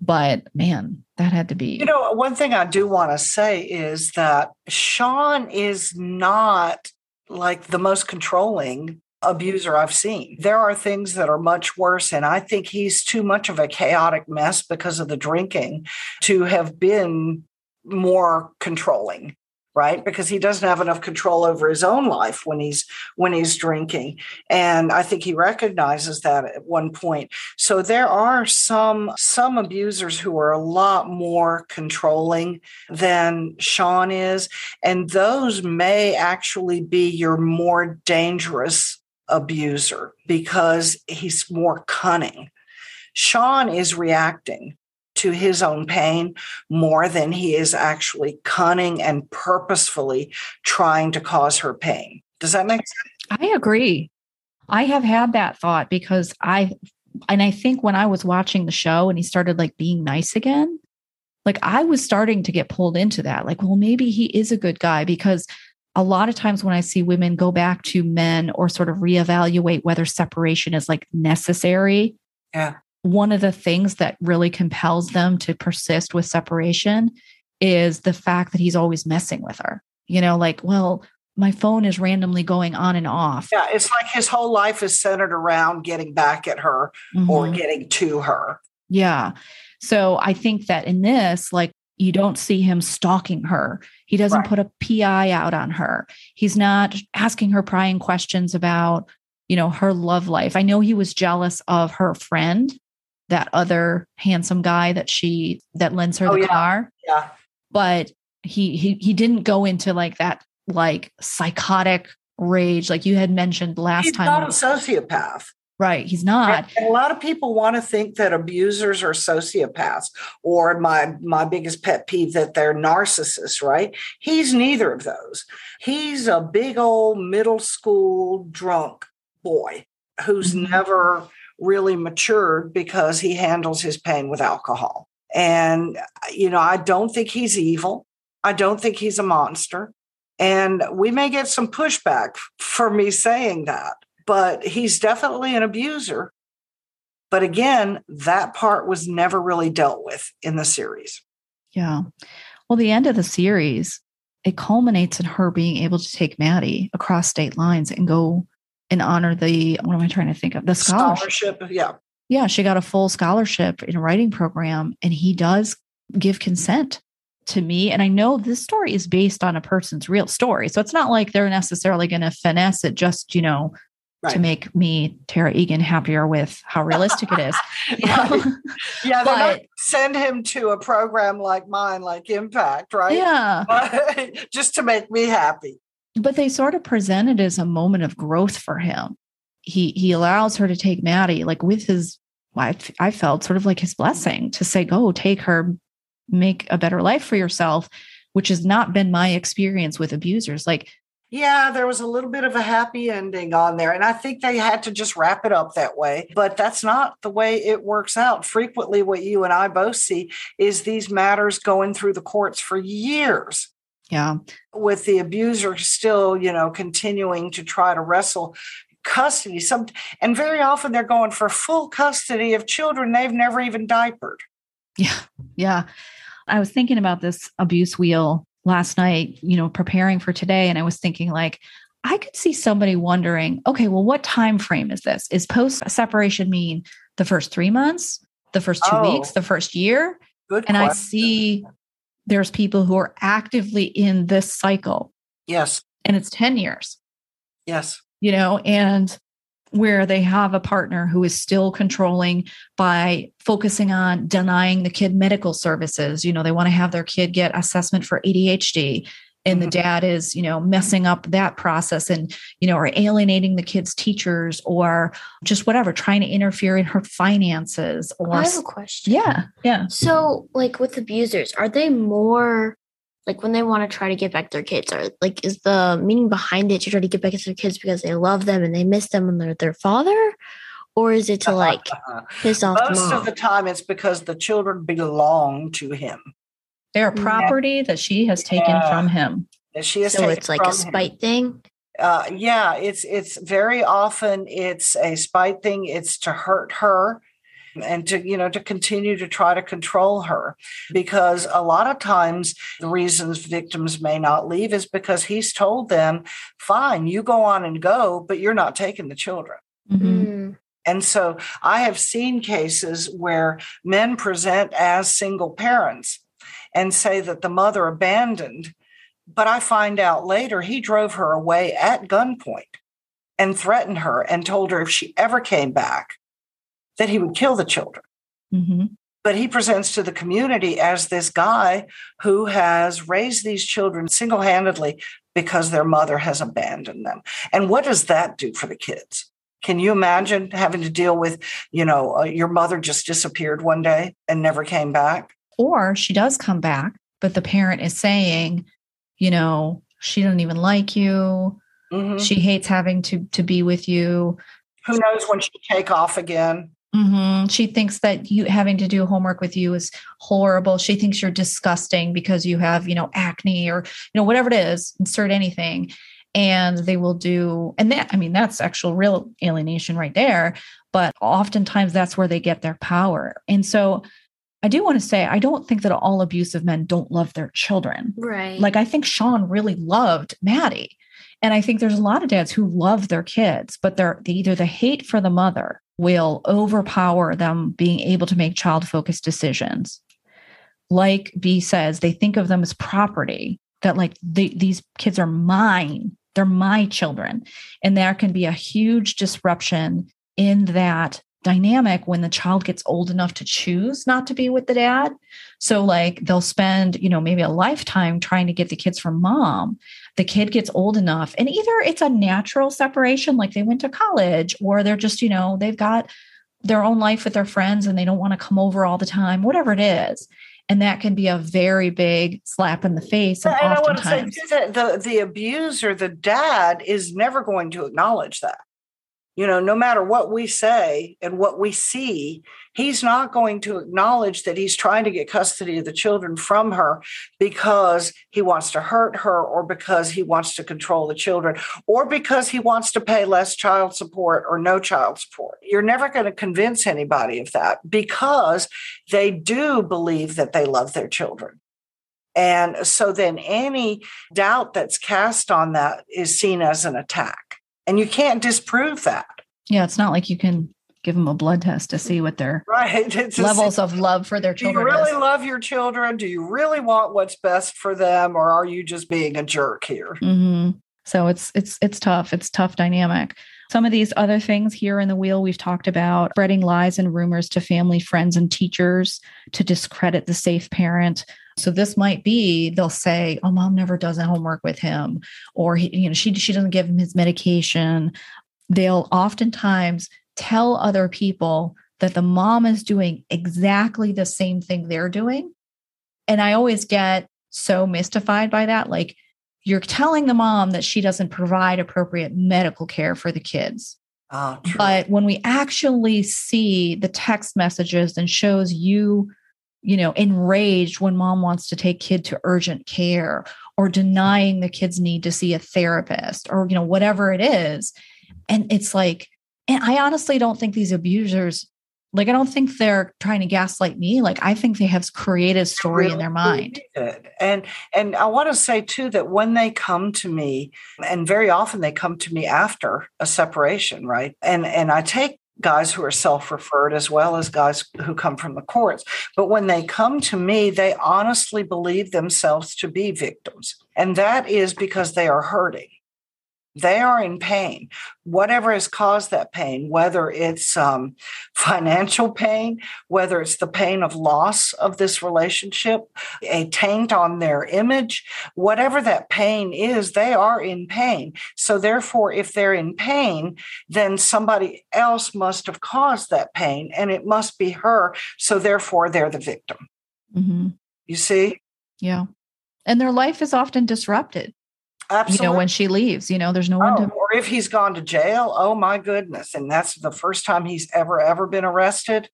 But man, that had to be You know, one thing I do want to say is that Sean is not like the most controlling abuser I've seen. There are things that are much worse, and I think he's too much of a chaotic mess because of the drinking to have been more controlling right? Because he doesn't have enough control over his own life when he's when he's drinking. And i think he recognizes that at one point. So there are some some abusers who are a lot more controlling than Sean is. And those may actually be your more dangerous abuser because he's more cunning. Sean is reacting to his own pain more than he is actually cunning and purposefully trying to cause her pain. Does that make sense? I agree. I have had that thought because I, and I think when I was watching the show and he started like being nice again, like I was starting to get pulled into that. Like, well, maybe he is a good guy because a lot of times when I see women go back to men or sort of reevaluate whether separation is like necessary, Yeah. One of the things that really compels them to persist with separation is the fact that he's always messing with her. You know, like, well, my phone is randomly going on and off. Yeah, it's like his whole life is centered around getting back at her or Mhm. getting to her. Yeah. So I think that in this, like, you don't see him stalking her. He doesn't Right. put a PI out on her. He's not asking her prying questions about, you know, her love life. I know he was jealous of her friend, that other handsome guy that she that lends her Oh, the yeah. car, Yeah. but he he he didn't go into like that like psychotic rage like you had mentioned last time. He's time. not a sociopath. right. He's not. And a lot of people want to think that abusers are sociopaths, or my my biggest pet peeve that they're narcissists. Right? He's neither of those. He's a big old middle school drunk boy who's Mhm. never really matured because he handles his pain with alcohol. And you know, I don't think he's evil. I don't think he's a monster. And we may get some pushback for me saying that, but he's definitely an abuser. But again, that part was never really dealt with in the series. Yeah. Well, the end of the series, it culminates in her being able to take Maddie across state lines and go and honor the what am I trying to think of? The scholarship. scholarship yeah. Yeah, she got a full scholarship in a writing program, and he does give consent to me. And I know this story is based on a person's real story. So it's not like they're necessarily going to finesse it just, you know, right. to make me, Tara Egan, happier with how realistic it is. You know? Yeah, they but, send him to a program like mine, like Impact, right? Yeah. just to make me happy. But they sort of present it as a moment of growth for him he he allows her to take Maddie like with his I, I felt sort of like his blessing to say go take her make a better life for yourself which has not been my experience with abusers like yeah, there was a little bit of a happy ending on there. And I think they had to just wrap it up that way. But that's not the way it works out. Frequently, what you and I both see is these matters going through the courts for years. Yeah. With the abuser still, you know, continuing to try to wrestle custody. Some and very often they're going for full custody of children they've never even diapered. Yeah. Yeah. I was thinking about this abuse wheel last night, you know, preparing for today and I was thinking like I could see somebody wondering, okay, well what time frame is this? Is post separation mean the first 3 months, the first 2 oh, weeks, the first year? Good and question. I see there's people who are actively in this cycle. Yes. And it's 10 years. Yes you know, and where they have a partner who is still controlling by focusing on denying the kid medical services. You know, they want to have their kid get assessment for ADHD and the mm-hmm. dad is you know messing up that process and you know or alienating the kid's teachers or just whatever trying to interfere in her finances or i have a question. Yeah yeah. So like with abusers are they more like when they want to try to get back their kids are like is the meaning behind it to try to get back to their kids because they love them and they miss them and they're their father? Or is it to like piss off most of the time it's because the children belong to him they're property yeah. that she has taken yeah. from him she has so it's like a spite him. thing uh, yeah it's it's very often it's a spite thing it's to hurt her and to you know to continue to try to control her because a lot of times the reasons victims may not leave is because he's told them fine you go on and go but you're not taking the children mm-hmm. Mm. And so I have seen cases where men present as single parents and say that the mother abandoned, but I find out later he drove her away at gunpoint and threatened her and told her if she ever came back, that he would kill the children. Mm-hmm. But he presents to the community as this guy who has raised these children single handedly because their mother has abandoned them. And what does that do for the kids? Can you imagine having to deal with, you know, uh, your mother just disappeared one day and never came back? Or she does come back, but the parent is saying, you know, she doesn't even like you. Mm-hmm. She hates having to to be with you. Who knows when she'll take off again? Mm-hmm. She thinks that you having to do homework with you is horrible. She thinks you're disgusting because you have, you know, acne or, you know, whatever it is, insert anything. And they will do, and that, I mean, that's actual real alienation right there. But oftentimes that's where they get their power. And so I do want to say, I don't think that all abusive men don't love their children. Right. Like, I think Sean really loved Maddie. And I think there's a lot of dads who love their kids, but they're either the hate for the mother will overpower them being able to make child focused decisions. Like Bea says, they think of them as property, that like they, these kids are mine, they're my children. And there can be a huge disruption in that dynamic when the child gets old enough to choose not to be with the dad. So, like, they'll spend, you know, maybe a lifetime trying to get the kids from mom. The kid gets old enough, and either it's a natural separation, like they went to college, or they're just, you know, they've got their own life with their friends and they don't want to come over all the time, whatever it is. And that can be a very big slap in the face. And, and oftentimes, I want to say the, the abuser, the dad, is never going to acknowledge that You know, no matter what we say and what we see, he's not going to acknowledge that he's trying to get custody of the children from her because he wants to hurt her or because he wants to control the children or because he wants to pay less child support or no child support. You're never going to convince anybody of that because they do believe that they love their children. And so then any doubt that's cast on that is seen as an attack. And you can't disprove that. Yeah, it's not like you can give them a blood test to see what their right it's levels of love for their children. Do you really is. love your children? Do you really want what's best for them, or are you just being a jerk here? Mm-hmm. So it's it's it's tough. It's tough dynamic. Some of these other things here in the wheel we've talked about spreading lies and rumors to family, friends, and teachers to discredit the safe parent. So this might be they'll say, "Oh, mom never does homework with him," or he, you know, she she doesn't give him his medication. They'll oftentimes tell other people that the mom is doing exactly the same thing they're doing. And I always get so mystified by that. Like, you're telling the mom that she doesn't provide appropriate medical care for the kids. Oh, but when we actually see the text messages and shows you, you know, enraged when mom wants to take kid to urgent care or denying the kid's need to see a therapist or, you know, whatever it is. And it's like, and I honestly don't think these abusers, like, I don't think they're trying to gaslight me. Like, I think they have created story really in their mind. And and I want to say too that when they come to me, and very often they come to me after a separation, right? And and I take guys who are self-referred as well as guys who come from the courts. But when they come to me they honestly believe themselves to be victims. And that is because they are hurting they are in pain. Whatever has caused that pain whether it's um, financial pain whether it's the pain of loss of this relationship a taint on their image whatever that pain is they are in pain. So therefore if they're in pain then somebody else must have caused that pain and it must be her. So therefore they're the victim. Mm-hmm. you see? Yeah. And their life is often disrupted Absolutely. You know, when she leaves, you know, there's no one oh, to. Or if he's gone to jail, oh my goodness. And that's the first time he's ever, ever been arrested.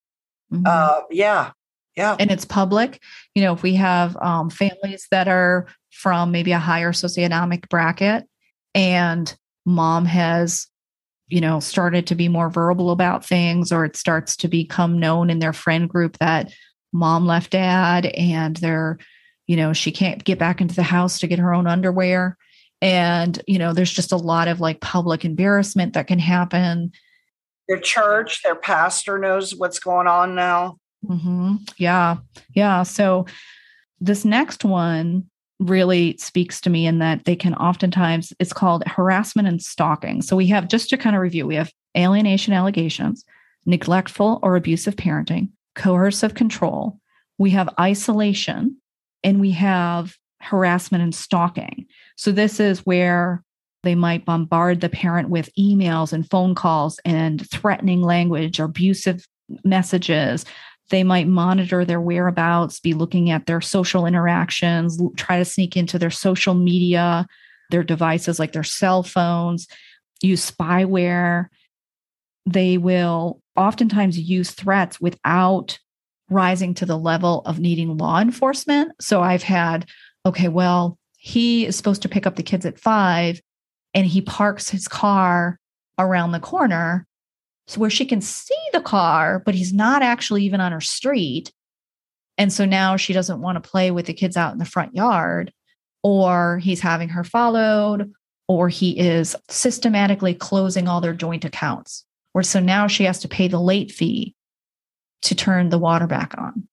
Mm-hmm. Uh, yeah. Yeah. And it's public. You know, if we have um, families that are from maybe a higher socioeconomic bracket and mom has, you know, started to be more verbal about things or it starts to become known in their friend group that mom left dad and they're, you know, she can't get back into the house to get her own underwear and you know there's just a lot of like public embarrassment that can happen. Their church their pastor knows what's going on now. Mm-hmm. yeah. Yeah. So this next one really speaks to me in that they can oftentimes it's called harassment and stalking. So we have just to kind of review we have alienation allegations neglectful or abusive parenting coercive control. We have isolation and we have harassment and stalking. So, this is where they might bombard the parent with emails and phone calls and threatening language or abusive messages. They might monitor their whereabouts, be looking at their social interactions, try to sneak into their social media, their devices like their cell phones, use spyware. They will oftentimes use threats without rising to the level of needing law enforcement. So I've had okay, well, he is supposed to pick up the kids at five and he parks his car around the corner so where she can see the car, but he's not actually even on her street. And so now she doesn't want to play with the kids out in the front yard, or he's having her followed, or he is systematically closing all their joint accounts. Or so now she has to pay the late fee to turn the water back on.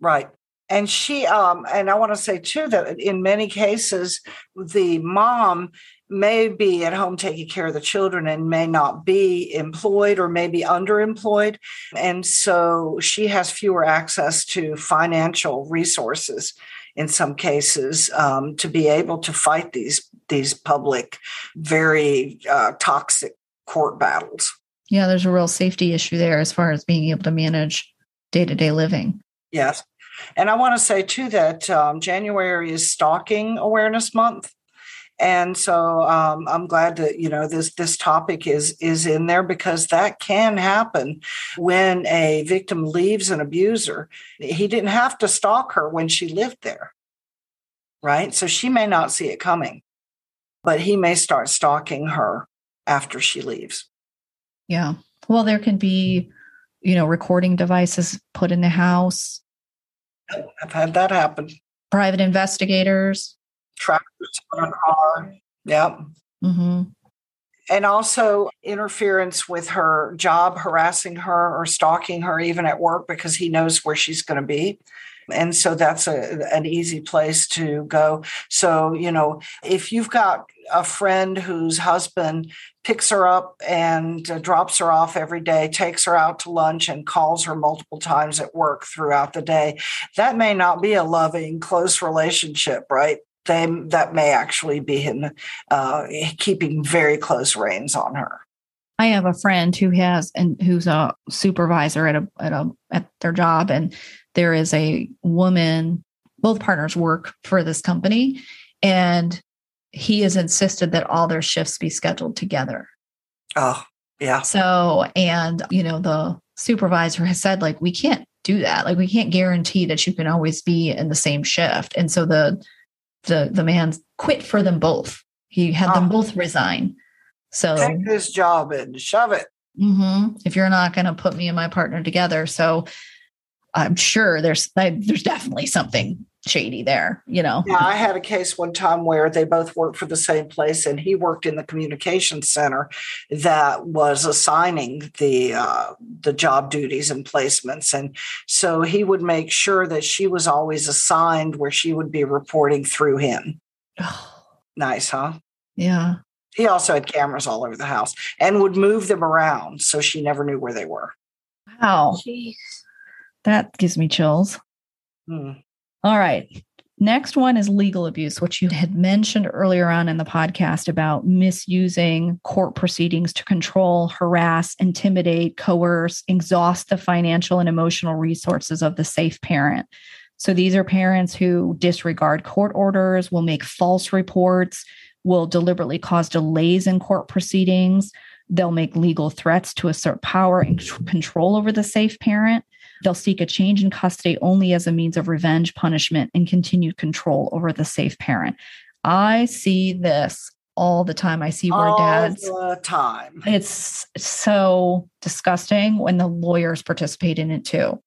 Right and she um and i want to say too that in many cases the mom may be at home taking care of the children and may not be employed or maybe underemployed. And so she has fewer access to financial resources in some cases um, to be able to fight these these public very uh, toxic court battles. Yeah there's a real safety issue there as far as being able to manage day-to-day living. Yes and I want to say too that um, January is Stalking Awareness Month. and so um, i'm glad that you know this this topic is is in there because that can happen when a victim leaves an abuser. He didn't have to stalk her when she lived there right? So she may not see it coming but he may start stalking her after she leaves. Yeah. Well there can be you know recording devices put in the house i've had that happen private investigators trackers on car. Yep. Mm-hmm. And also interference with her job, harassing her or stalking her, even at work, because he knows where she's going to be. And so that's a, an easy place to go. So, you know, if you've got a friend whose husband picks her up and uh, drops her off every day, takes her out to lunch, and calls her multiple times at work throughout the day, that may not be a loving, close relationship, right? they, that may actually be him uh, keeping very close reins on her. I have a friend who has and who's a supervisor at a at a at their job, and there is a woman. Both partners work for this company, and he has insisted that all their shifts be scheduled together. Oh, yeah. So, and you know, the supervisor has said like we can't do that. Like we can't guarantee that you can always be in the same shift. And so the the the man quit for them both. He had oh. them both resign. So take this job and shove it. Mm-hmm, if you're not going to put me and my partner together, so I'm sure there's there's definitely something shady there, you know. Yeah, I had a case one time where they both worked for the same place, and he worked in the communications center that was assigning the uh, the job duties and placements, and so he would make sure that she was always assigned where she would be reporting through him. nice, huh? Yeah. He also had cameras all over the house and would move them around so she never knew where they were. Wow. Jeez. That gives me chills. Hmm. All right. Next one is legal abuse, which you had mentioned earlier on in the podcast about misusing court proceedings to control, harass, intimidate, coerce, exhaust the financial and emotional resources of the safe parent. So these are parents who disregard court orders, will make false reports, will deliberately cause delays in court proceedings. They'll make legal threats to assert power and control over the safe parent. They'll seek a change in custody only as a means of revenge, punishment, and continued control over the safe parent. I see this all the time. I see where all dads the time. It's so disgusting when the lawyers participate in it too.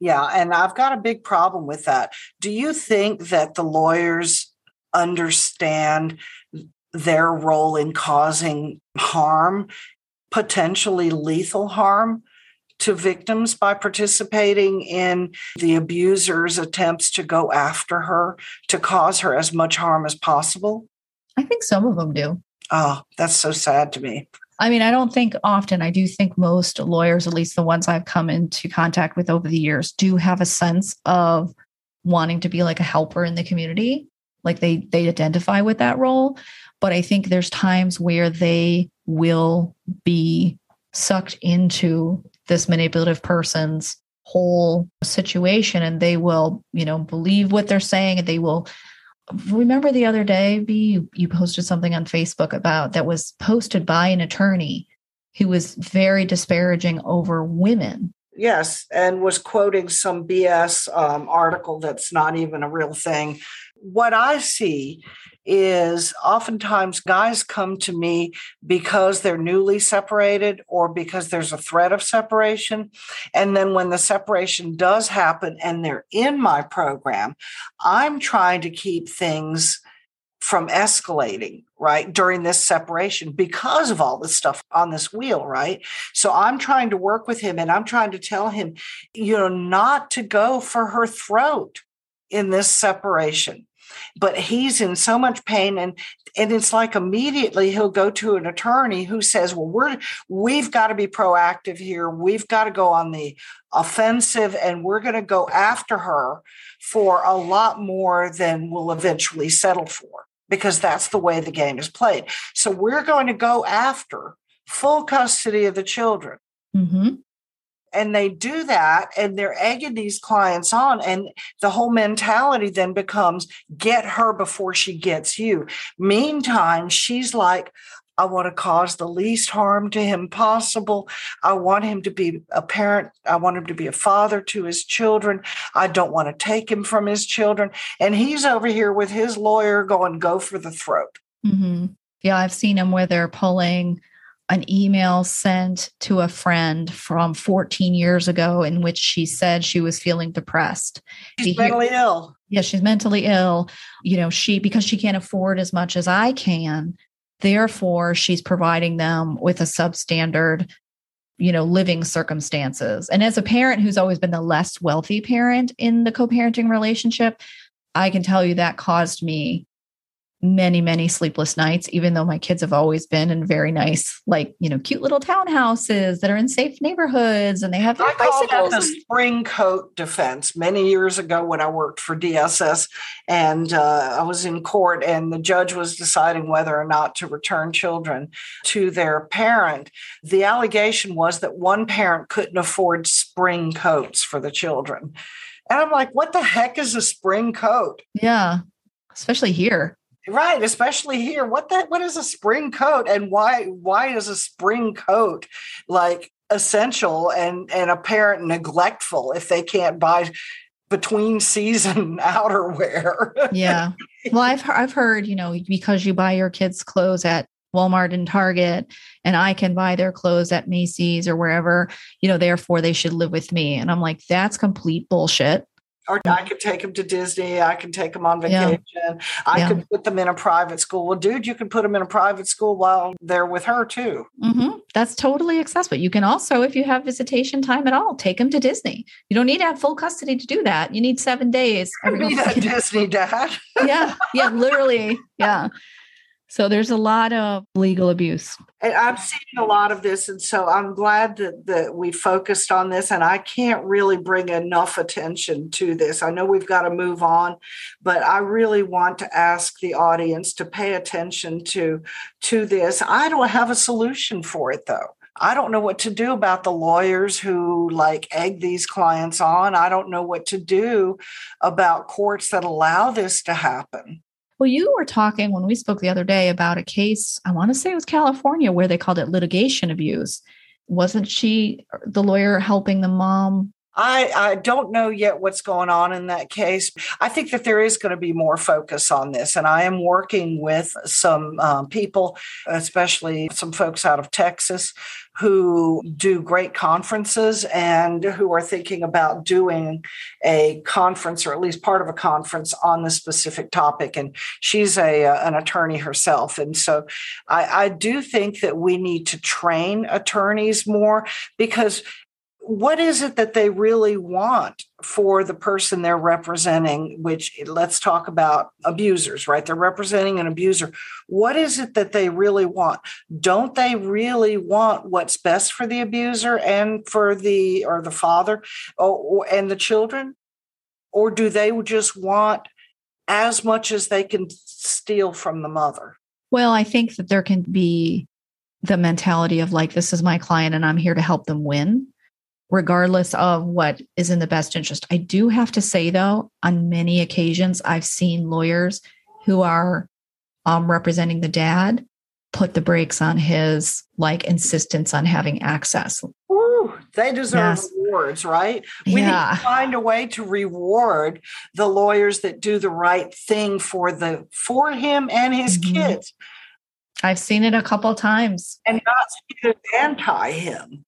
Yeah, and I've got a big problem with that. Do you think that the lawyers understand their role in causing harm, potentially lethal harm? To victims by participating in the abuser's attempts to go after her to cause her as much harm as possible? I think some of them do. Oh, that's so sad to me. I mean, I don't think often. I do think most lawyers, at least the ones I've come into contact with over the years, do have a sense of wanting to be like a helper in the community. Like they they identify with that role. But I think there's times where they will be sucked into this manipulative person's whole situation and they will you know believe what they're saying and they will remember the other day Bea you posted something on facebook about that was posted by an attorney who was very disparaging over women. Yes and was quoting some bs um, article that's not even a real thing. What i see is oftentimes guys come to me because they're newly separated or because there's a threat of separation. And then when the separation does happen and they're in my program, I'm trying to keep things from escalating right during this separation because of all this stuff on this wheel right so i'm trying to work with him and i'm trying to tell him you know not to go for her throat in this separation but he's in so much pain and and it's like immediately he'll go to an attorney who says well we're we've got to be proactive here. We've got to go on the offensive and we're going to go after her for a lot more than we'll eventually settle for because that's the way the game is played. So we're going to go after full custody of the children. Mm-hmm. And they do that and they're egging these clients on and the whole mentality then becomes get her before she gets you meantime she's like I want to cause the least harm to him possible. I want him to be a parent. I want him to be a father to his children. I don't want to take him from his children. And he's over here with his lawyer going, go for the throat. Mm-hmm. Yeah, I've seen him where they're pulling an email sent to a friend from 14 years ago in which she said she was feeling depressed. She's mentally ill. Yeah, she's mentally ill. You know, she, because she can't afford as much as I can, therefore she's providing them with a substandard you know living circumstances and as a parent who's always been the less wealthy parent in the co-parenting relationship i can tell you that caused me many many sleepless nights even though my kids have always been in very nice like you know cute little townhouses that are in safe neighborhoods and they have I called that the spring coat defense. Many years ago when I worked for DSS and uh, I was in court and the judge was deciding whether or not to return children to their parent. The allegation was that one parent couldn't afford spring coats for the children. And I'm like what the heck is a spring coat? Yeah especially here Right, especially here. What that what is a spring coat and why why is a spring coat like essential and and apparent neglectful if they can't buy between season outerwear? yeah. Well, I've I've heard, you know, because you buy your kids clothes at Walmart and Target and I can buy their clothes at Macy's or wherever, you know, therefore they should live with me. And I'm like, that's complete bullshit or I could take them to Disney. I can take them on vacation. Yeah. I yeah. could put them in a private school. Well, dude, you can put them in a private school while they're with her too. Mm-hmm. That's totally accessible. You can also, if you have visitation time at all, take them to Disney. You don't need to have full custody to do that. You need seven days. Be that Disney dad. yeah, yeah, literally, yeah. So there's a lot of legal abuse. And I'm seeing a lot of this. And so I'm glad that, that we focused on this. And I can't really bring enough attention to this. I know we've got to move on, but I really want to ask the audience to pay attention to, to this. I don't have a solution for it though. I don't know what to do about the lawyers who like egg these clients on. I don't know what to do about courts that allow this to happen. Well, you were talking when we spoke the other day about a case, I want to say it was California, where they called it litigation abuse. Wasn't she uh, the lawyer helping the mom I, I don't know yet what's going on in that case. I think that there is going to be more focus on this. And I am working with some um, people, especially some folks out of Texas, who do great conferences and who are thinking about doing a conference or at least part of a conference on this specific topic. And she's a uh, an attorney herself, and so I, I do think that we need to train attorneys more because what is it that they really want for the person they're representing which let's talk about abusers right? They're representing an abuser. What is it that they really want? Don't they really want what's best for the abuser and for the or the father or, and the children? Or do they just want as much as they can steal from the mother? Well i think that there can be the mentality of like this is my client and i'm here to help them win regardless of what is in the best interest. I do have to say, though, on many occasions, I've seen lawyers who are um, representing the dad put the brakes on his like insistence on having access. Ooh, they deserve yes. rewards, right? We yeah. need to find a way to reward the lawyers that do the right thing for the for him and his mm-hmm. kids. I've seen it a couple times. And not to be anti him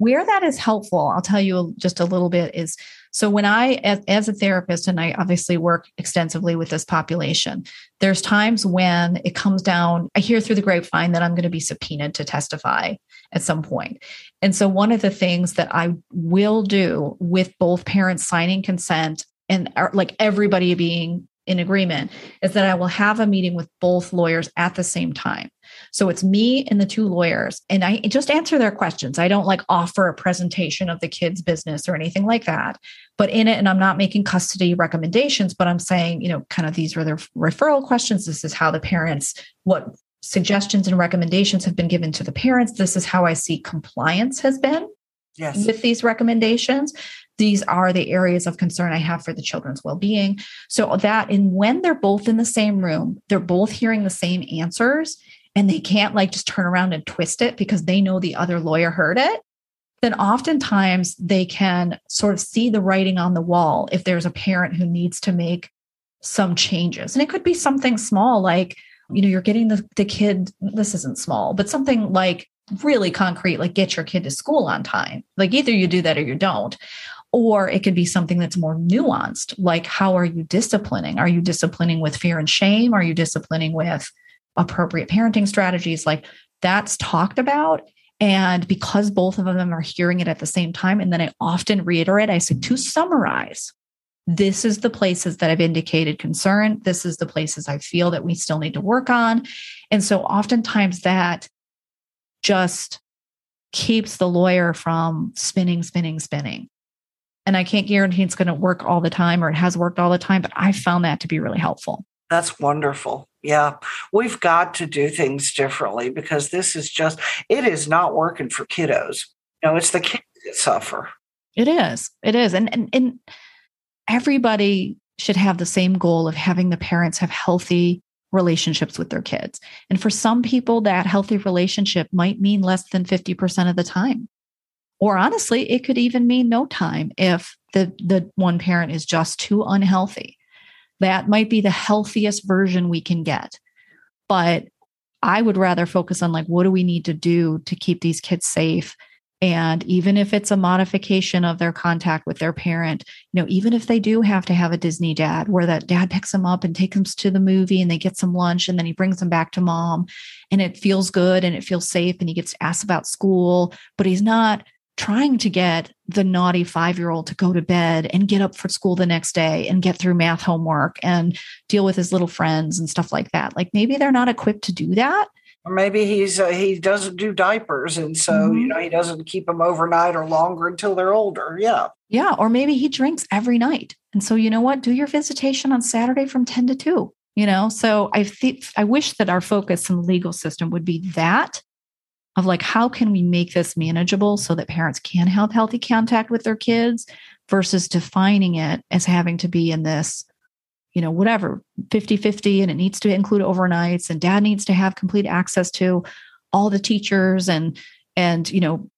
where that is helpful i'll tell you just a little bit is so when i as, as, a therapist and i obviously work extensively with this population there's times when it comes down i hear through the grapevine that i'm going to be subpoenaed to testify at some point. And so one of the things that i will do with both parents signing consent and like everybody being in agreement is that I will have a meeting with both lawyers at the same time. So it's me and the two lawyers, and I just answer their questions. I don't like offer a presentation of the kid's business or anything like that. But in it, and I'm not making custody recommendations, but I'm saying, you know, kind of these are the referral questions. This is how the parents, what suggestions and recommendations have been given to the parents. This is how I see compliance has been yes. with these recommendations. These are the areas of concern I have for the children's well being. So that, and when they're both in the same room, they're both hearing the same answers and they can't like just turn around and twist it because they know the other lawyer heard it then oftentimes they can sort of see the writing on the wall if there's a parent who needs to make some changes. And it could be something small like, you know, you're getting the, the kid, this isn't small, but something like really concrete, like get your kid to school on time. Like either you do that or you don't. Or it could be something that's more nuanced, like how are you disciplining? Are you disciplining with fear and shame? Are you disciplining with appropriate parenting strategies? Like that's talked about and because both of them are hearing it at the same time, and then I often reiterate, I say to summarize, this is the places that I've indicated concern. This is the places I feel that we still need to work on. And so oftentimes that just keeps the lawyer from spinning, spinning, spinning. And I can't guarantee it's going to work all the time or it has worked all the time, but I found that to be really helpful. That's wonderful. Yeah, we've got to do things differently because this is just, it is not working for kiddos. You know, it's the kids that suffer. It is. It is. And, and, and everybody should have the same goal of having the parents have healthy relationships with their kids. And for some people, that healthy relationship might mean less than 50% of the time. Or honestly, it could even mean no time if the, the one parent is just too unhealthy that might be the healthiest version we can get. But I would rather focus on like, what do we need to do to keep these kids safe? And even if it's a modification of their contact with their parent, you know, even if they do have to have a Disney dad where that dad picks them up and takes them to the movie and they get some lunch and then he brings them back to mom and it feels good and it feels safe and he gets asked about school, but he's not trying to get the naughty five year old to go to bed and get up for school the next day and get through math homework and deal with his little friends and stuff like that. Like maybe they're not equipped to do that. Or maybe he's uh, he doesn't do diapers, and so mm-hmm. you know he doesn't keep them overnight or longer until they're older. Yeah, yeah. Or maybe he drinks every night, and so you know what? Do your visitation on Saturday from ten to two. You know, so I think I wish that our focus in the legal system would be that of like how can we make this manageable so that parents can have healthy contact with their kids versus defining it as having to be in this you know whatever 50-50 and it needs to include overnights and dad needs to have complete access to all the teachers and and you know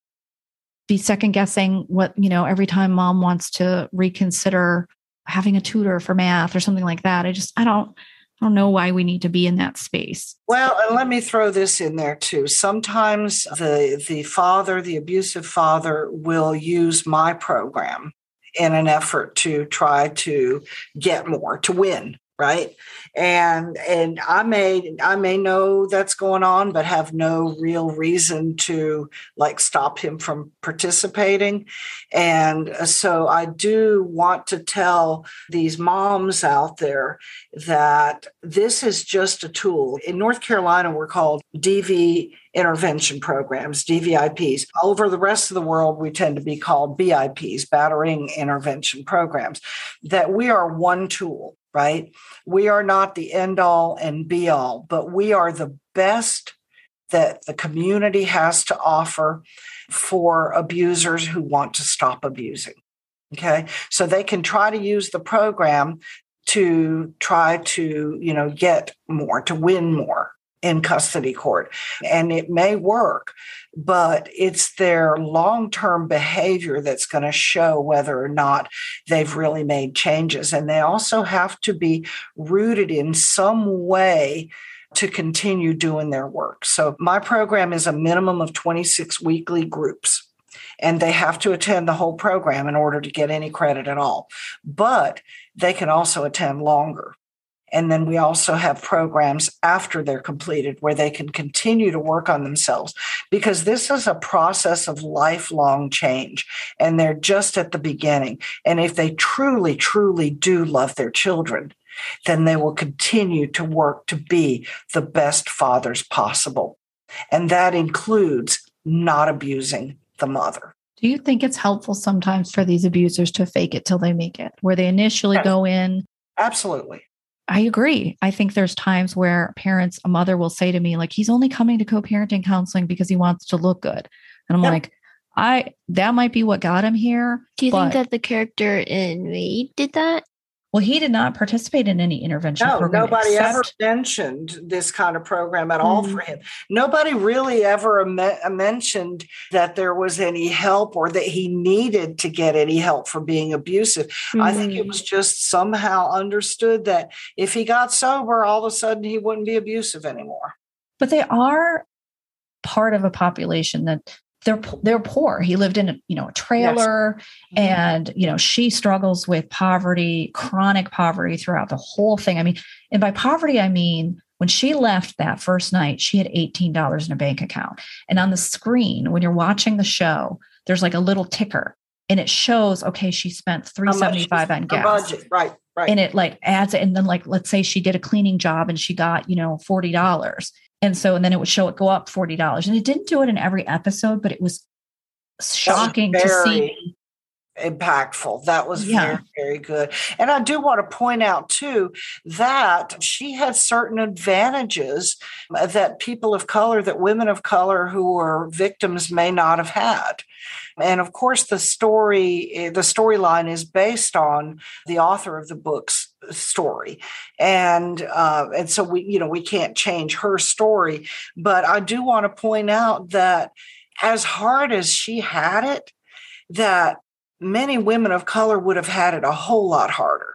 be second guessing what you know every time mom wants to reconsider having a tutor for math or something like that. I just i don't I don't know why we need to be in that space. Well, and let me throw this in there too. Sometimes the the father, the abusive father, will use my program in an effort to try to get more, to win, right? And and i may i may know that's going on but have no real reason to like stop him from participating. And uh, so i do want to tell these moms out there that this is just a tool. In north carolina we're called dv intervention programs, DVIPs. Over the rest of the world, we tend to be called BIPs, battering intervention programs, that we are one tool right? We are not the end all and be all, but we are the best that the community has to offer for abusers who want to stop abusing. Okay. So they can try to use the program to try to, you know, get more, to win more in custody court. And it may work, but it's their long term behavior that's going to show whether or not they've really made changes. And they also have to be rooted in some way to continue doing their work. So my program is a minimum of 26 weekly groups. And they have to attend the whole program in order to get any credit at all. But they can also attend longer. And then we also have programs after they're completed where they can continue to work on themselves because this is a process of lifelong change and they're just at the beginning. And if they truly, truly do love their children, then they will continue to work to be the best fathers possible. And that includes not abusing the mother. Do you think it's helpful sometimes for these abusers to fake it till they make it, where they initially go in? Absolutely. I agree. I think there's times where parents, a mother will say to me, like, he's only coming to co parenting counseling because he wants to look good. And I'm yep. like, I that might be what got him here. Do you think that the character in Maid did that? Well, he did not participate in any intervention No, program. nobody ever mentioned this kind of program at all Mm. for him. Nobody really ever me- mentioned that there was any help or that he needed to get any help for being abusive. I think it Mm. was just somehow understood that if he got sober, all of a sudden he wouldn't be abusive anymore. but they are part of a population that they're they're poor. He lived in a, you know a trailer, and you know she struggles with poverty, chronic poverty throughout the whole thing. I mean, and by poverty I mean when she left that first night, she had eighteen dollars in a bank account, and on the screen when you're watching the show, there's like a little ticker, and it shows okay she spent three seventy five on gas budget, right? Right. and it like adds it and then like let's say she did a cleaning job and she got you know $40 and so and then it would show it go up $40 and it didn't do it in every episode but it was shocking to see impactful. That was Yeah. very, very good. And I do want to point out too that she had certain advantages uh, that people of color, that women of color who were victims may not have had. And of course, the story, the storyline is based on the author of the book's story, and uh, and so we, you know, we can't change her story. But I do want to point out that as hard as she had it, that many women of color would have had it a whole lot harder.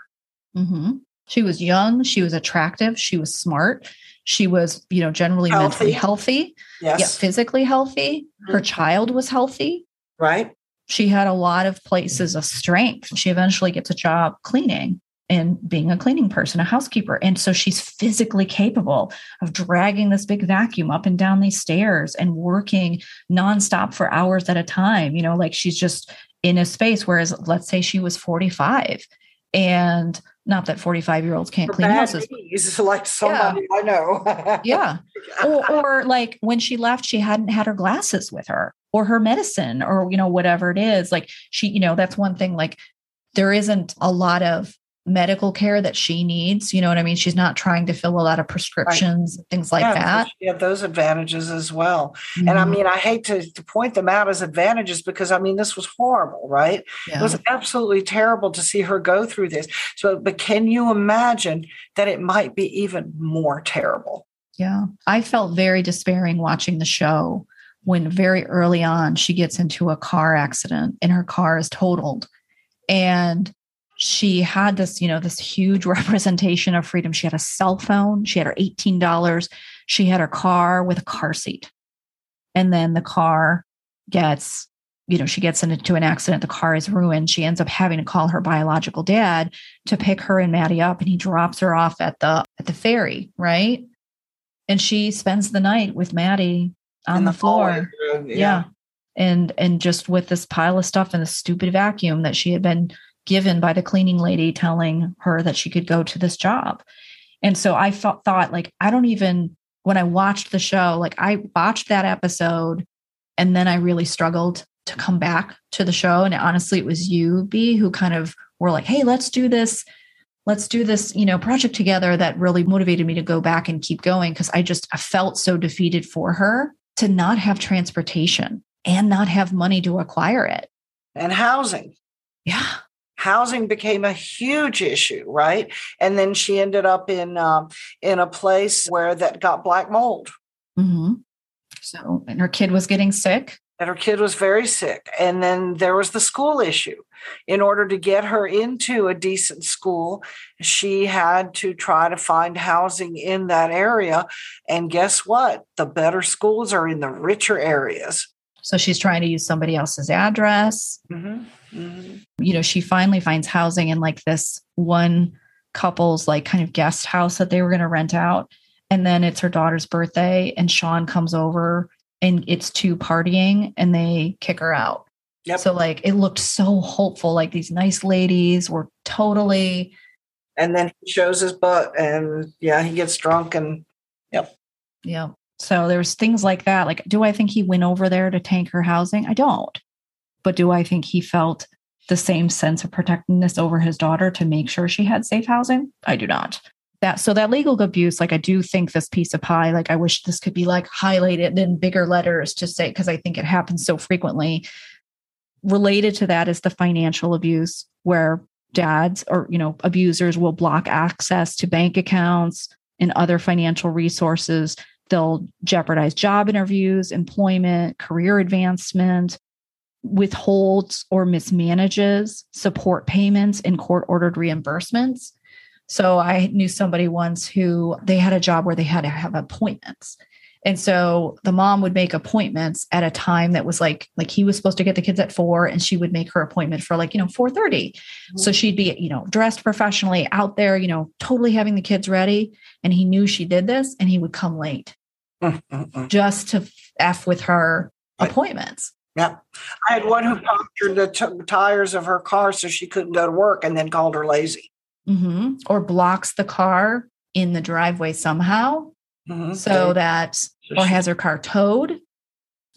Mhm. she was young she was attractive she was smart she was you know generally mentally healthy Yes. yeah physically healthy her Mhm. child was healthy Right. she had a lot of places of strength. She eventually gets a job cleaning and being a cleaning person, a housekeeper. And so she's physically capable of dragging this big vacuum up and down these stairs and working nonstop for hours at a time. You know, like she's just in a space. Whereas, let's say she was 45 and not that 45 year olds can't For clean houses. knees, like somebody I know. Yeah. or, or like when she left, she hadn't had her glasses with her or her medicine or, you know, whatever it is. Like she, you know, that's one thing. Like there isn't a lot of medical care that she needs. You know what I mean? She's not trying to fill a lot of prescriptions, things like Yeah, that. She had those advantages as well. And I Mhm. mean, I hate to, to point them out as advantages because I mean, this was horrible, right? Yeah. It was absolutely terrible to see her go through this. So, but can you imagine that it might be even more terrible? Yeah. I felt very despairing watching the show when very early on she gets into a car accident and her car is totaled. And she had this, you know, this huge representation of freedom. She had a cell phone, she had her $18, she had her car with a car seat. And then the car gets, you know, she gets into an accident, the car is ruined. She ends up having to call her biological dad to pick her and Maddie up and he drops her off at the at the ferry, right? and she spends the night with Maddie on In the, floor. hallway, uh, Yeah. And and just with this pile of stuff and the stupid vacuum that she had been given by the cleaning lady telling her that she could go to this job. And so I thought thought like I don't even when I watched the show, like I watched that episode and then I really struggled to come back to the show. And honestly, it was you, Bea, who kind of were like, hey, let's do this let's do this you know project together that really motivated me to go back and keep going because i just I felt so defeated for her to not have transportation and not have money to acquire it And housing. yeah Housing became a huge issue, right? And then she ended up in um, in a place where that got black mold. hmm so and her kid was getting sick and her kid was very sick. And then there was the school issue. In order to get her into a decent school, she had to try to find housing in that area. And guess what? The better schools are in the richer areas. so she's trying to use somebody else's address Mhm, mhm. you know she finally finds housing in like this one couple's like kind of guest house that they were going to rent out and then it's her daughter's birthday and sean comes over and it's too partying and they kick her out. Yep. so like it looked so hopeful like these nice ladies were totally And then he shows his butt, and yeah, he gets drunk, and yep. yeah so there's things like that like do i think he went over there to tank her housing? I don't. But do i think he felt the same sense of protectiveness over his daughter to make sure she had safe housing? I do not that so that legal abuse like i do think this piece of pie like i wish this could be like highlighted in bigger letters to say because i think it happens so frequently. Related to that is the financial abuse where dads or you know abusers will block access to bank accounts and other financial resources. They'll jeopardize job interviews employment career advancement withholds or mismanages support payments and court ordered reimbursements so i knew somebody once who they had a job where they had to have appointments and so the mom would make appointments at a time that was like like he was supposed to get the kids at 4 and she would make her appointment for like, you know, 4:30. Mm-hmm. So she'd be, you know, dressed professionally out there, you know, totally having the kids ready and he knew she did this and he would come late. just to f with her appointments. Yeah. I had one who punctured the t- tires of her car so she couldn't go to work and then called her lazy. Mm-hmm. Or blocks the car in the driveway somehow mm-hmm. so that or has her car towed,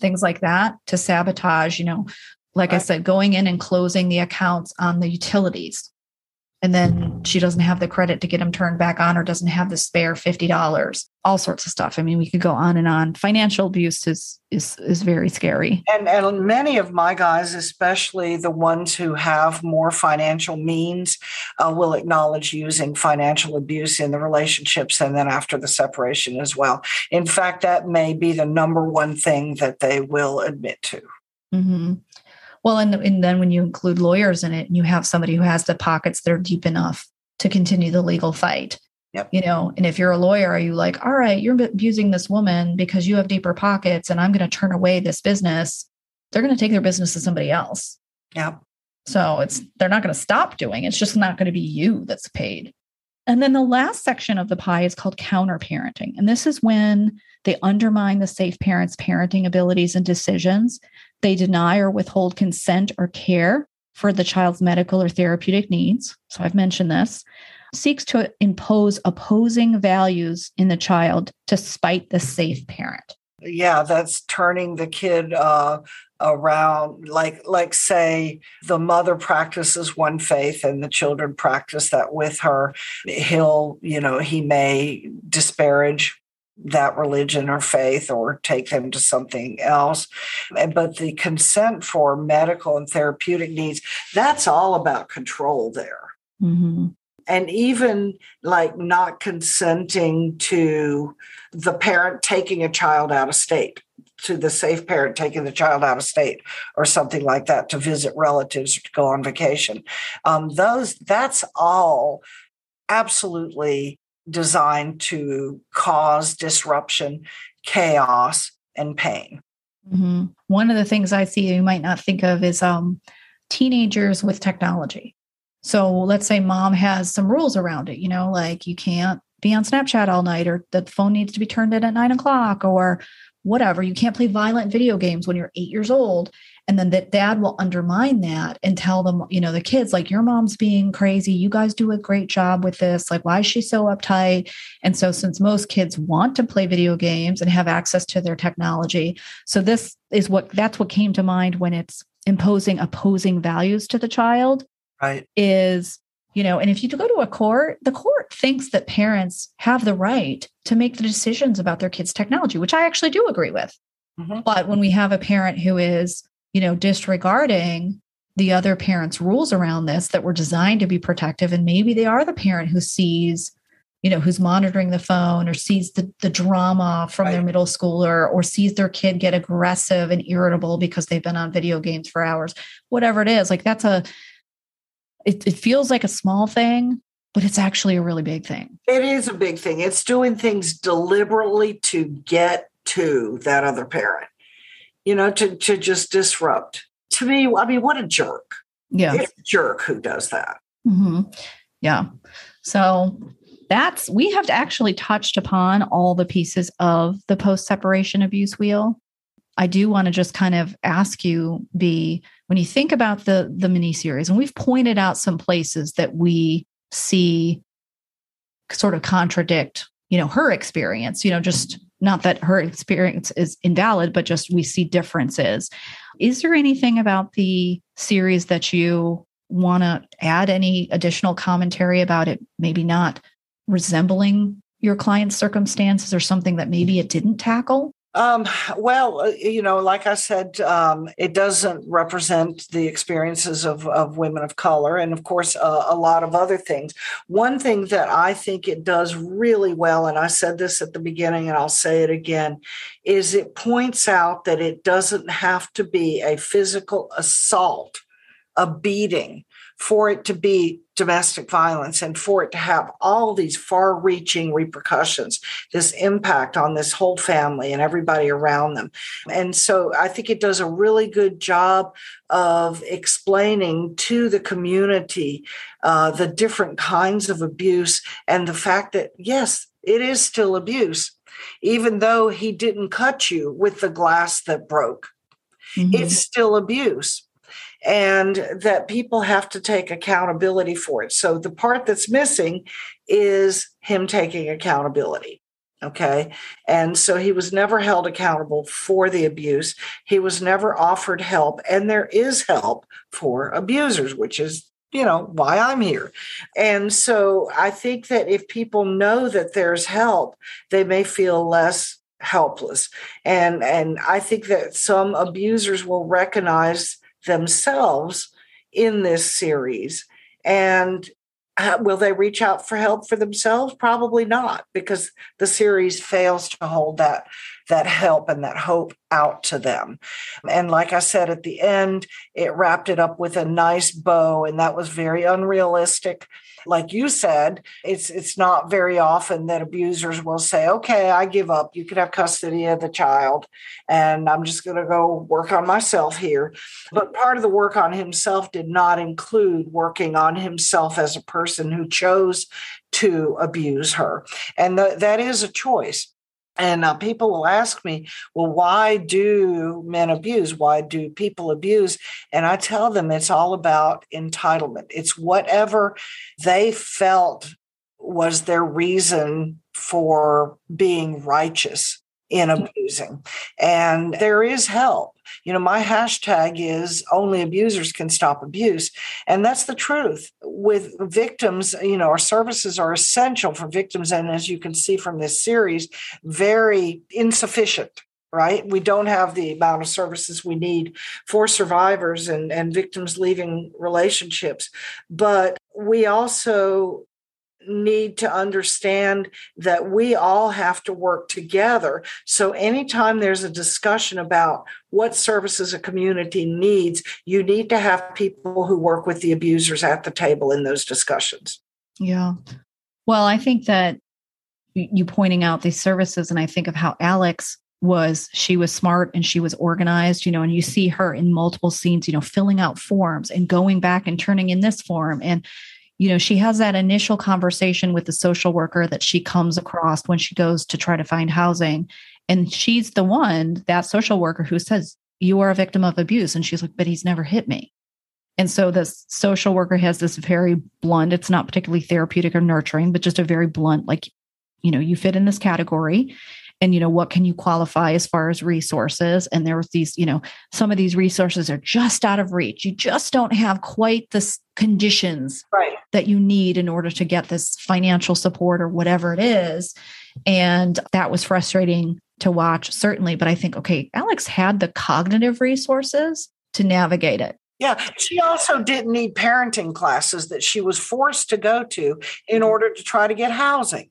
things like that to sabotage, you know, like right. I said, going in and closing the accounts on the utilities. And then she doesn't have the credit to get them turned back on or doesn't have the spare $50 all sorts of stuff. I mean, we could go on and on. Financial abuse is is is very scary. And and many of my guys, especially the ones who have more financial means, uh, will acknowledge using financial abuse in the relationships and then after the separation as well. In fact, that may be the number one thing that they will admit to. Mm-hmm. Well, and, and then when you include lawyers in it, and you have somebody who has the pockets that are deep enough to continue the legal fight Yep. You know, and if you're a lawyer, are you like, all right, you're abusing this woman because you have deeper pockets and I'm going to turn away this business? They're going to take their business to somebody else. Yeah. So it's they're not going to stop doing it. It's just not going to be you that's paid. And then the last section of the pie is called counter parenting. And this is when they undermine the safe parent's parenting abilities and decisions. They deny or withhold consent or care for the child's medical or therapeutic needs. So I've mentioned this seeks to impose opposing values in the child to spite the safe parent. Yeah, that's turning the kid uh, around. Like, like say, the mother practices one faith and the children practice that with her. He'll, you know, he may disparage that religion or faith or take them to something else. But the consent for medical and therapeutic needs, that's all about control there. Mm-hmm and even like not consenting to the parent taking a child out of state to the safe parent taking the child out of state or something like that to visit relatives or to go on vacation um, those that's all absolutely designed to cause disruption chaos and pain mm-hmm. one of the things i see you might not think of is um, teenagers with technology so let's say mom has some rules around it, you know, like you can't be on Snapchat all night, or the phone needs to be turned in at nine o'clock, or whatever. You can't play violent video games when you're eight years old. And then that dad will undermine that and tell them, you know, the kids, like, your mom's being crazy. You guys do a great job with this. Like, why is she so uptight? And so, since most kids want to play video games and have access to their technology, so this is what that's what came to mind when it's imposing opposing values to the child right. is you know and if you go to a court the court thinks that parents have the right to make the decisions about their kids technology which i actually do agree with mm-hmm. but when we have a parent who is you know disregarding the other parents rules around this that were designed to be protective and maybe they are the parent who sees you know who's monitoring the phone or sees the, the drama from right. their middle schooler or sees their kid get aggressive and irritable because they've been on video games for hours whatever it is like that's a it, it feels like a small thing, but it's actually a really big thing. It is a big thing. It's doing things deliberately to get to that other parent, you know, to, to just disrupt. To me, I mean, what a jerk. Yeah. It's a jerk who does that. Mm-hmm. Yeah. So that's, we have actually touched upon all the pieces of the post separation abuse wheel. I do want to just kind of ask you, Bea, when you think about the the mini series, and we've pointed out some places that we see sort of contradict, you know, her experience. You know, just not that her experience is invalid, but just we see differences. Is there anything about the series that you want to add any additional commentary about it? Maybe not resembling your client's circumstances or something that maybe it didn't tackle? Um, well, uh, you know, like I said, um, it doesn't represent the experiences of, of women of color, and of course, uh, a lot of other things. One thing that I think it does really well, and I said this at the beginning, and I'll say it again, is it points out that it doesn't have to be a physical assault, a beating, for it to be domestic violence and for it to have all these far reaching repercussions, this impact on this whole family and everybody around them. And so I think it does a really good job of explaining to the community uh, the different kinds of abuse and the fact that, yes, it is still abuse, even though he didn't cut you with the glass that broke. Mm-hmm. It's still abuse and that people have to take accountability for it. So the part that's missing is him taking accountability. Okay. And so he was never held accountable for the abuse. He was never offered help. And there is help for abusers, which is you know why i'm here and so i think that if people know that there's help they may feel less helpless and and i think that some abusers will recognize themselves in this series. And uh, will they reach out for help for themselves? Probably not, because the series fails to hold that that help and that hope out to them. And like I said at the end, it wrapped it up with a nice bow, and that was very unrealistic like you said, it's it's not very often that abusers will say, "Okay, I give up. You can have custody of the child, and I'm just going to go work on myself here." But part of the work on himself did not include working on himself as a person who chose to abuse her, and th- that is a choice. And uh, people will ask me, well, why do men abuse? Why do people abuse? And I tell them it's all about entitlement. It's whatever they felt was their reason for being righteous in abusing. And there is help. You know, my hashtag is only abusers can stop abuse. And that's the truth. With victims, you know, our services are essential for victims. And as you can see from this series, very insufficient right? We don't have the amount of services we need for survivors and, and victims leaving relationships. But we also need to understand that we all have to work together. So, anytime there's a discussion about what services a community needs, you need to have people who work with the abusers at the table in those discussions. Yeah. Well, I think that you pointing out these services, and I think of how Alex was she was smart and she was organized you know and you see her in multiple scenes you know filling out forms and going back and turning in this form and you know, she has that initial conversation with the social worker that she comes across when she goes to try to find housing. And she's the one, that social worker, who says, You are a victim of abuse. And she's like, But he's never hit me. And so the social worker has this very blunt, it's not particularly therapeutic or nurturing, but just a very blunt, like, you know, you fit in this category and you know what can you qualify as far as resources? And there was these you know some of these resources are just out of reach. You just don't have quite the conditions right. that you need in order to get this financial support or whatever it is. And that was frustrating to watch certainly. But i think okay alex had the cognitive resources to navigate it. Yeah, she also didn't need parenting classes that she was forced to go to in order to try to get housing.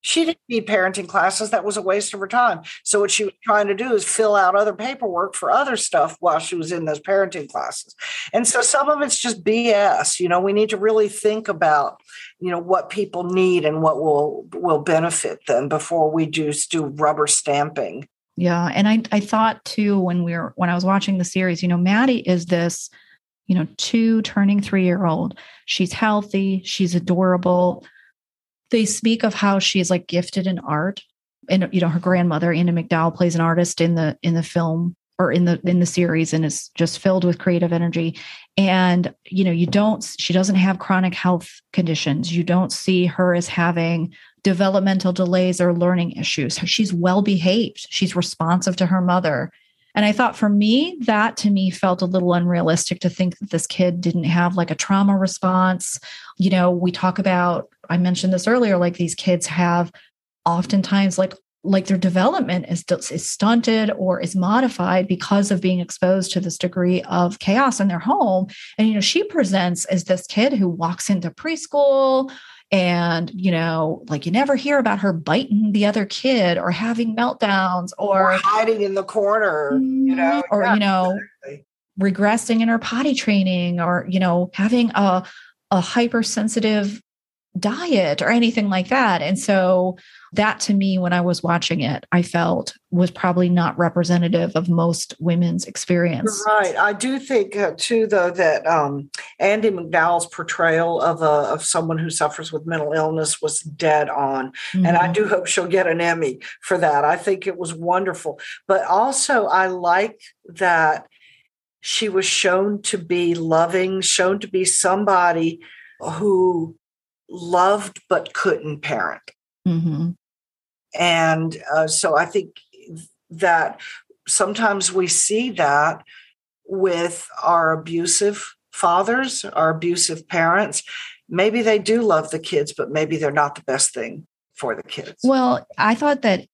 She didn't need parenting classes. That was a waste of her time. So what she was trying to do is fill out other paperwork for other stuff while she was in those parenting classes. And so some of it's just BS. You know, we need to really think about, you know, what people need and what will will benefit them before we just do rubber stamping. Yeah. And I I thought too when we were when I was watching the series, you know, Maddie is this, you know, two turning three year old. She's healthy, she's adorable they speak of how she's like gifted in art. And you know her grandmother Andie MacDowell plays an artist in the in the film or in the in the series and is just filled with creative energy. And you know you don't she doesn't have chronic health conditions. You don't see her as having developmental delays or learning issues. She's well behaved. She's responsive to her mother. And I thought for me, that to me felt a little unrealistic to think that this kid didn't have like a trauma response. You know, we talk about, I mentioned this earlier, like these kids have oftentimes like like their development is, is stunted or is modified because of being exposed to this degree of chaos in their home. And, you know, she presents as this kid who walks into preschool and you know like you never hear about her biting the other kid or having meltdowns or, or hiding in the corner you know mm-hmm. or yeah, you know exactly. regressing in her potty training or you know having a a hypersensitive diet or anything like that. And so that to me, when I was watching it, I felt was probably not representative of most women's experience. You're right. I do think uh, too, though, that um, Andie MacDowell's portrayal of a, of someone who suffers with mental illness was dead on, mm-hmm. and I mm-hmm. do hope she'll get an Emmy for that. I think it was wonderful, but also I like that she was shown to be loving, shown to be somebody who loved but couldn't parent. Mm-hmm. And uh, so I think that sometimes we see that with our abusive fathers, our abusive parents. Maybe they do love the kids, but maybe they're not the best thing for the kids. Well, I thought that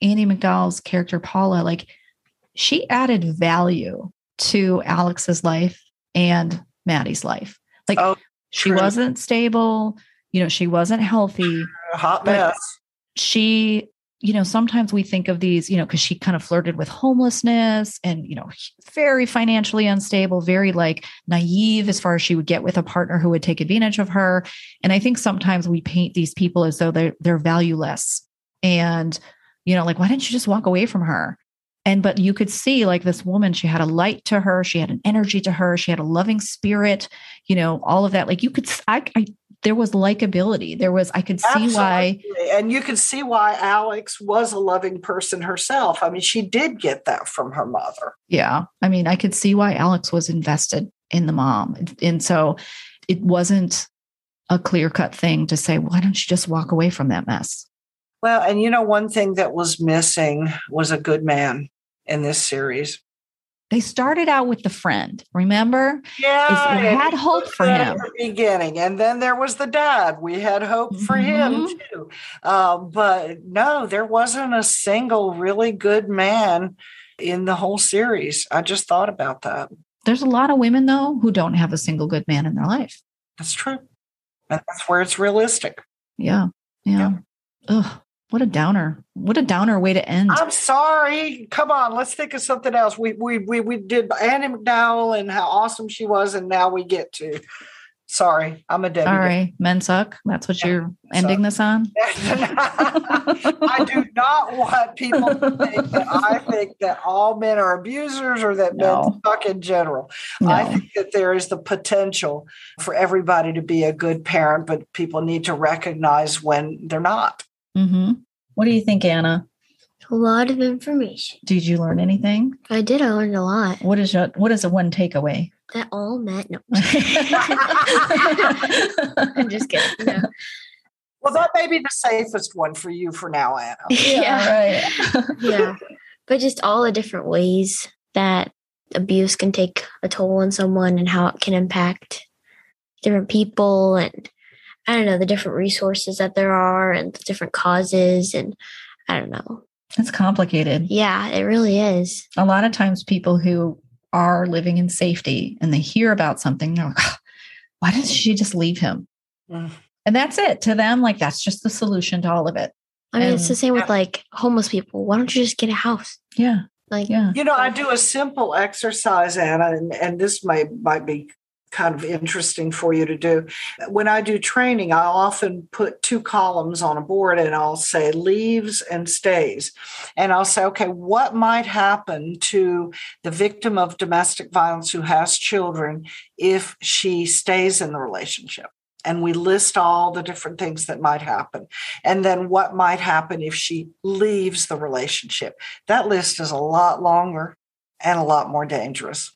Andie MacDowell's character, Paula, like she added value to Alex's life and Maddie's life. Like oh, she wasn't stable you know, she wasn't healthy. hot mess. She, you know, sometimes we think of these, you know, because she kind of flirted with homelessness and, you know, very financially unstable, very like naive as far as she would get with a partner who would take advantage of her. And I think sometimes we paint these people as though they're they're valueless. And, you know, like, why didn't you just walk away from her? and but you could see like this woman she had a light to her she had an energy to her she had a loving spirit you know all of that like you could i, I there was likability. There was, I could see Absolutely. why. And you could see why Alex was a loving person herself. I mean, she did get that from her mother. Yeah. I mean, I could see why Alex was invested in the mom. And so it wasn't a clear cut thing to say, why don't you just walk away from that mess? Well, and you know, one thing that was missing was a good man in this series. They started out with the friend, remember? Yeah. We had hope for him. beginning. And then there was the dad. We had hope for mm-hmm. him too. Uh, but no, there wasn't a single really good man in the whole series. I just thought about that. There's a lot of women, though, who don't have a single good man in their life. That's true. And that's where it's realistic. Yeah. Yeah. yeah. Ugh. What a downer. What a downer way to end. I'm sorry. Come on, let's think of something else. We we we we did Andie MacDowell and how awesome she was, and now we get to sorry, I'm a Debbie. Right, men suck. That's what yeah, you're ending this on. I do not want people to think that I think that all men are abusers or that no. men suck in general. No. I think that there is the potential for everybody to be a good parent, but people need to recognize when they're not. Mm-hmm. What do you think, Anna? A lot of information. Did you learn anything? I did. I learned a lot. What is your What is the one takeaway? That all meant no. I'm just kidding. No. Well, that may be the safest one for you for now, Anna. Yeah, yeah. right. yeah, but just all the different ways that abuse can take a toll on someone and how it can impact different people and I don't know, the different resources that there are and the different causes. And I don't know. It's complicated. Yeah, it really is. A lot of times, people who are living in safety and they hear about something, they're like, oh, why doesn't she just leave him? Mm. And that's it to them. Like, that's just the solution to all of it. I mean, and, it's the same with like homeless people. Why don't you just get a house? Yeah. Like, yeah. You know, I do a simple exercise, Anna, and, and this might might be kind of interesting for you to do. When I do training, I often put two columns on a board and I'll say leaves and stays. And I'll say, okay, what might happen to the victim of domestic violence who has children if she stays in the relationship? and we list all the different things that might happen. And then what might happen if she leaves the relationship. That list is a lot longer and a lot more dangerous.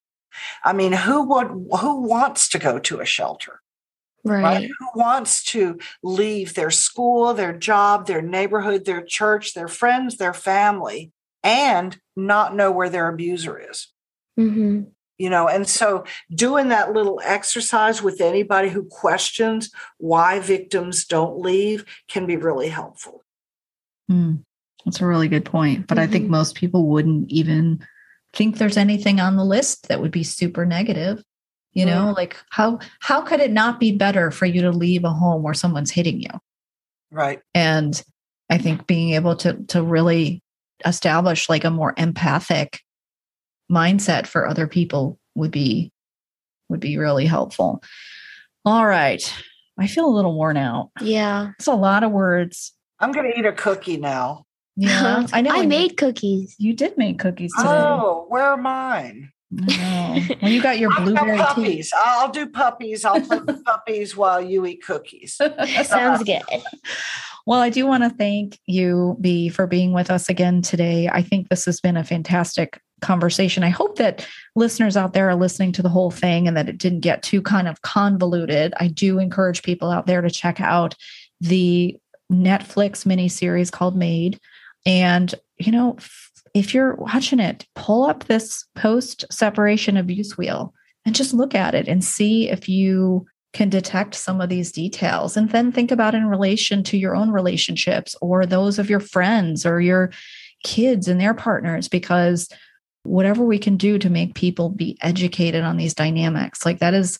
I mean, who would who wants to go to a shelter? Right. right. Who wants to leave their school, their job, their neighborhood, their church, their friends, their family, and not know where their abuser is? Mm-hmm. You know, and so doing that little exercise with anybody who questions why victims don't leave can be really helpful. Mm. That's a really good point. But mm-hmm. I think mm-hmm. most people wouldn't even think there's anything on the list that would be super negative. You know, mm. like how how could it not be better for you to leave a home where someone's hitting you? Right. And I think being able to to really establish like a more empathic mindset for other people would be would be really helpful. All right. I feel a little worn out. Yeah. It's a lot of words. I'm going to eat a cookie now. Yeah. I know. I made cookies. You did make cookies today. Oh, where are mine? No. Well, you got your blueberry puppies. Tea. I'll do puppies. I'll play with puppies while you eat cookies. Sounds good. Well, I do want to thank you, Bea, for being with us again today. I think this has been a fantastic conversation. I hope that listeners out there are listening to the whole thing and that it didn't get too kind of convoluted. I do encourage people out there to check out the Netflix miniseries called Maid. And, you know, if you're watching it, pull up this post separation abuse wheel and just look at it and see if you can detect some of these details. And then think about in relation to your own relationships or those of your friends or your kids and their partners because whatever we can do to make people be educated on these dynamics like that is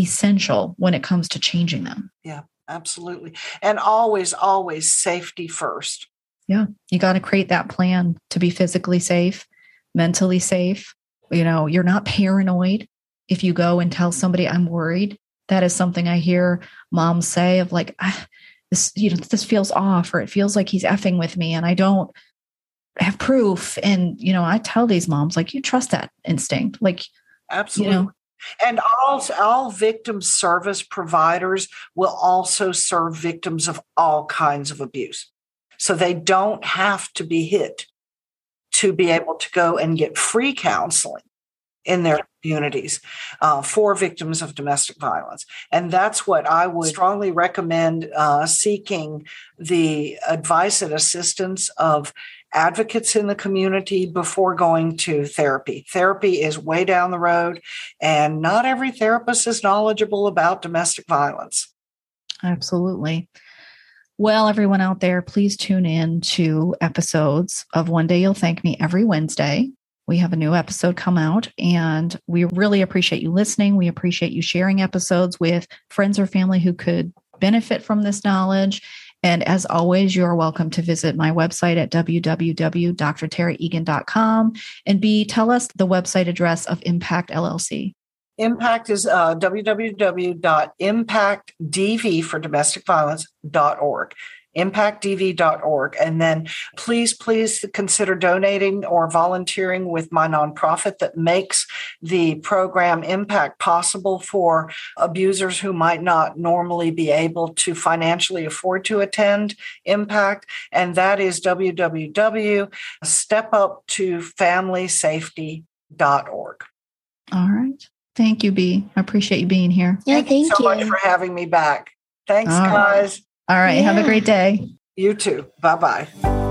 essential when it comes to changing them. Yeah absolutely. And always always safety first yeah you got to create that plan to be physically safe mentally safe. You know you're not paranoid. If you go and tell somebody i'm worried that is something i hear moms say of like ah, this you know this feels off or it feels like he's effing with me and i don't have proof. And you know i tell these moms like you trust that instinct like absolutely. you know, and all all victim service providers will also serve victims of all kinds of abuse so they don't have to be hit to be able to go and get free counseling in their communities uh, for victims of domestic violence. And that's what I would strongly recommend uh, seeking the advice and assistance of advocates in the community before going to therapy. Therapy is way down the road, and not every therapist is knowledgeable about domestic violence. Absolutely. Well, everyone out there, please tune in to episodes of One Day You'll Thank Me every Wednesday. We have a new episode come out, and we really appreciate you listening. We appreciate you sharing episodes with friends or family who could benefit from this knowledge. And as always, you are welcome to visit my website at www.drtaraegan.com and Bea, tell us the website address of Impact LLC. Impact is uh, www.impactdv for domestic violence.org impactdv.org. And then please, please consider donating or volunteering with my nonprofit that makes the program Impact possible for abusers who might not normally be able to financially afford to attend Impact. And that is www.stepuptofamilysafety.org. All right. Thank you, Bea. I appreciate you being here. Yeah, thank, thank you so much for having me back. Thanks, All guys. Right. All right. Yeah. Have a great day. You too. Bye bye.